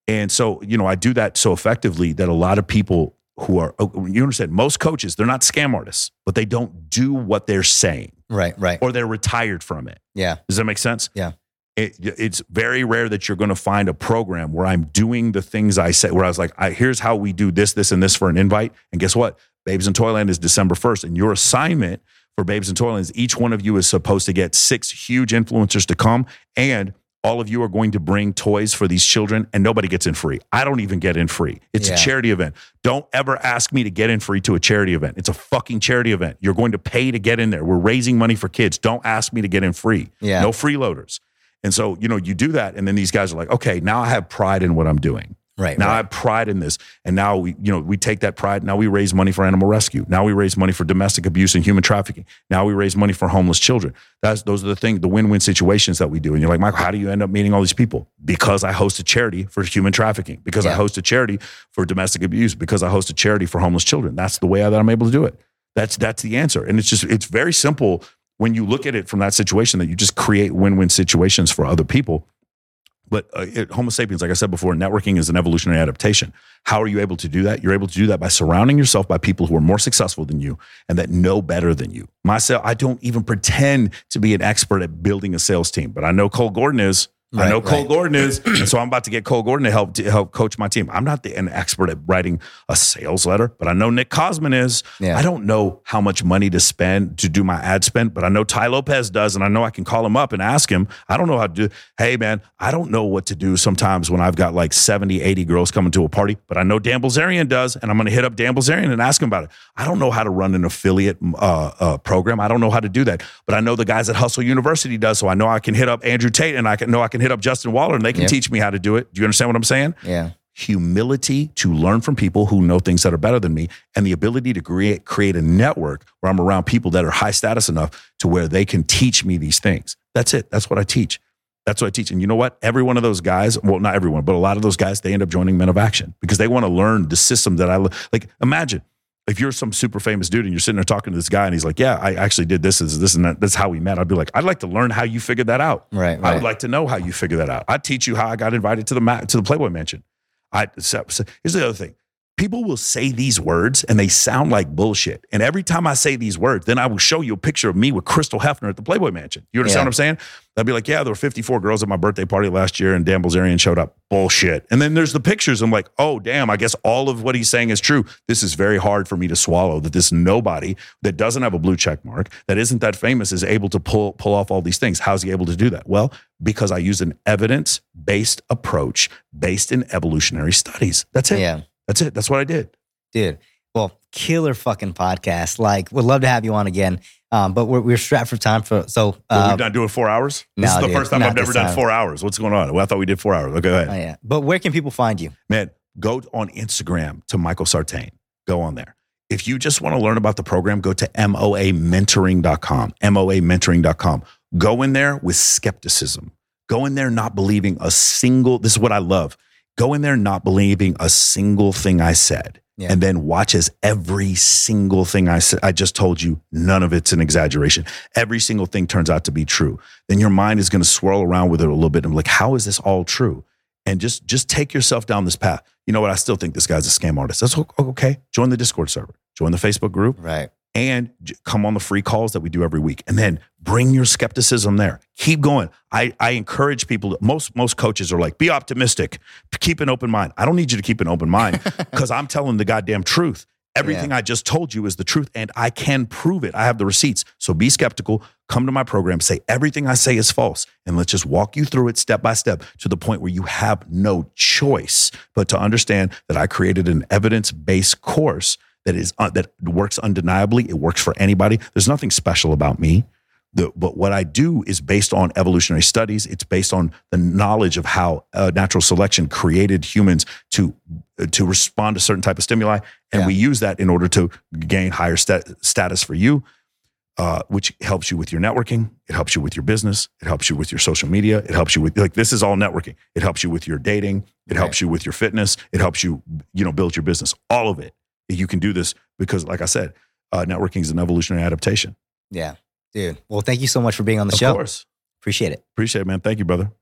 And so, you know, I do that so effectively that a lot of people who are, oh, you understand, most coaches, they're not scam artists, but they don't do what they're saying Right. Right. or they're retired from it. Yeah. Does that make sense? Yeah. It, it's very rare that you're going to find a program where I'm doing the things I say, where I was like, I, here's how we do this, this, and this for an invite. And guess what? Babes in Toyland is December 1st. And your assignment for Babes in Toyland is each one of you is supposed to get six huge influencers to come. And all of you are going to bring toys for these children, and nobody gets in free. I don't even get in free. It's Yeah. a charity event. Don't ever ask me to get in free to a charity event. It's a fucking charity event. You're going to pay to get in there. We're raising money for kids. Don't ask me to get in free. Yeah. No freeloaders. And so, you know, you do that, and then these guys are like, okay, now I have pride in what I'm doing. Right. Now I have pride in this. And now we, you know, we take that pride. Now we raise money for animal rescue. Now we raise money for domestic abuse and human trafficking. Now we raise money for homeless children. That's those are the things, the win-win situations that we do. And you're like, Michael, how do you end up meeting all these people? Because I host a charity for human trafficking, because I host a charity for domestic abuse, because I host a charity for homeless children. That's the way that I'm able to do it. That's that's the answer. And it's just it's very simple when you look at it from that situation that you just create win-win situations for other people. But uh, it, Homo sapiens, like I said before, networking is an evolutionary adaptation. How are you able to do that? You're able to do that by surrounding yourself by people who are more successful than you and that know better than you. Myself, I don't even pretend to be an expert at building a sales team, but I know Cole Gordon is. I Right, know Cole right. Gordon is, and so I'm about to get Cole Gordon to help to help coach my team. I'm not the, an expert at writing a sales letter, but I know Nick Cosman is. Yeah. I don't know how much money to spend to do my ad spend, but I know Tai Lopez does, and I know I can call him up and ask him. I don't know how to do. Hey man, I don't know what to do sometimes when I've got like 70, 80 girls coming to a party, but I know Dan Bilzerian does, and I'm going to hit up Dan Bilzerian and ask him about it. I don't know how to run an affiliate uh, uh, program. I don't know how to do that, but I know the guys at Hustle University does, so I know I can hit up Andrew Tate and I can know I can hit up Justin Waller, and they can Yep. teach me how to do it. Do you understand what I'm saying? yeah. humility to learn from people who know things that are better than me and the ability to create create a network where I'm around people that are high status enough to where they can teach me these things. That's it. That's what I teach. That's what I teach. And you know what? Every one of those guys, well, not everyone, but a lot of those guys, they end up joining Men of Action because they want to learn the system that I like. Imagine if you're some super famous dude and you're sitting there talking to this guy and he's like, "Yeah, I actually did this, this, this, and that. That's how we met." I'd be like, "I'd like to learn how you figured that out." Right. I would like to know how you figure that out. I'd teach you how I got invited to the ma- to the Playboy Mansion. I so, so here's the other thing. People will say these words and they sound like bullshit. And every time I say these words, then I will show you a picture of me with Crystal Hefner at the Playboy Mansion. You understand Yeah. what I'm saying? I'd be like, yeah, there were 54 girls at my birthday party last year and Dan Bilzerian showed up. Bullshit. And then there's the pictures. I'm like, oh, damn, I guess all of what he's saying is true. This is very hard for me to swallow that this nobody that doesn't have a blue check mark, that isn't that famous, is able to pull, pull off all these things. How's he able to do that? Well, because I use an evidence based approach based in evolutionary studies. That's it. Yeah. That's it. That's what I did. Dude. Well, killer fucking podcast. Like, would love to have you on again. Um, but we're, we're strapped for time for so uh, we're not doing four hours. This no, is the dude, first time I've never done time. four hours. What's going on? Well, I thought we did four hours. Okay, go ahead. oh, yeah. But where can people find you? Man, go on Instagram to Michael Sartain. Go on there. If you just want to learn about the program, go to moamentoring.com. moamentoring.com. Go in there with skepticism. Go in there not believing a single, this is what I love. Go in there not believing a single thing I said. Yeah. And then watch as every single thing I said, I just told you, none of it's an exaggeration. Every single thing turns out to be true. Then your mind is going to swirl around with it a little bit and like, how is this all true? and just just take yourself down this path. You know what? I still think this guy's a scam artist. That's okay. Join the Discord server, join the Facebook group, Right. and come on the free calls that we do every week. And then bring your skepticism there. Keep going. I, I encourage people. To, most most coaches are like, be optimistic, keep an open mind. I don't need you to keep an open mind because I'm telling the goddamn truth. Everything I just told you is the truth, and I can prove it. I have the receipts. So be skeptical. Come to my program. Say everything I say is false, and let's just walk you through it step by step to the point where you have no choice but to understand that I created an evidence based course that is uh, that works undeniably. It works for anybody. There's nothing special about me. The, but what I do is based on evolutionary studies. It's based on the knowledge of how uh, natural selection created humans to uh, to respond to certain type of stimuli, and Yeah. we use that in order to gain higher stat- status for you, uh, which helps you with your networking. It helps you with your business. It helps you with your social media. It helps you with like this is all networking. It helps you with your dating. It helps you with your fitness. It helps you you know build your business. All of it. You can do this because, like I said, uh, networking is an evolutionary adaptation. Yeah. Dude. Well, thank you so much for being on the of show. Of course. Appreciate it. Appreciate it, man. Thank you, brother.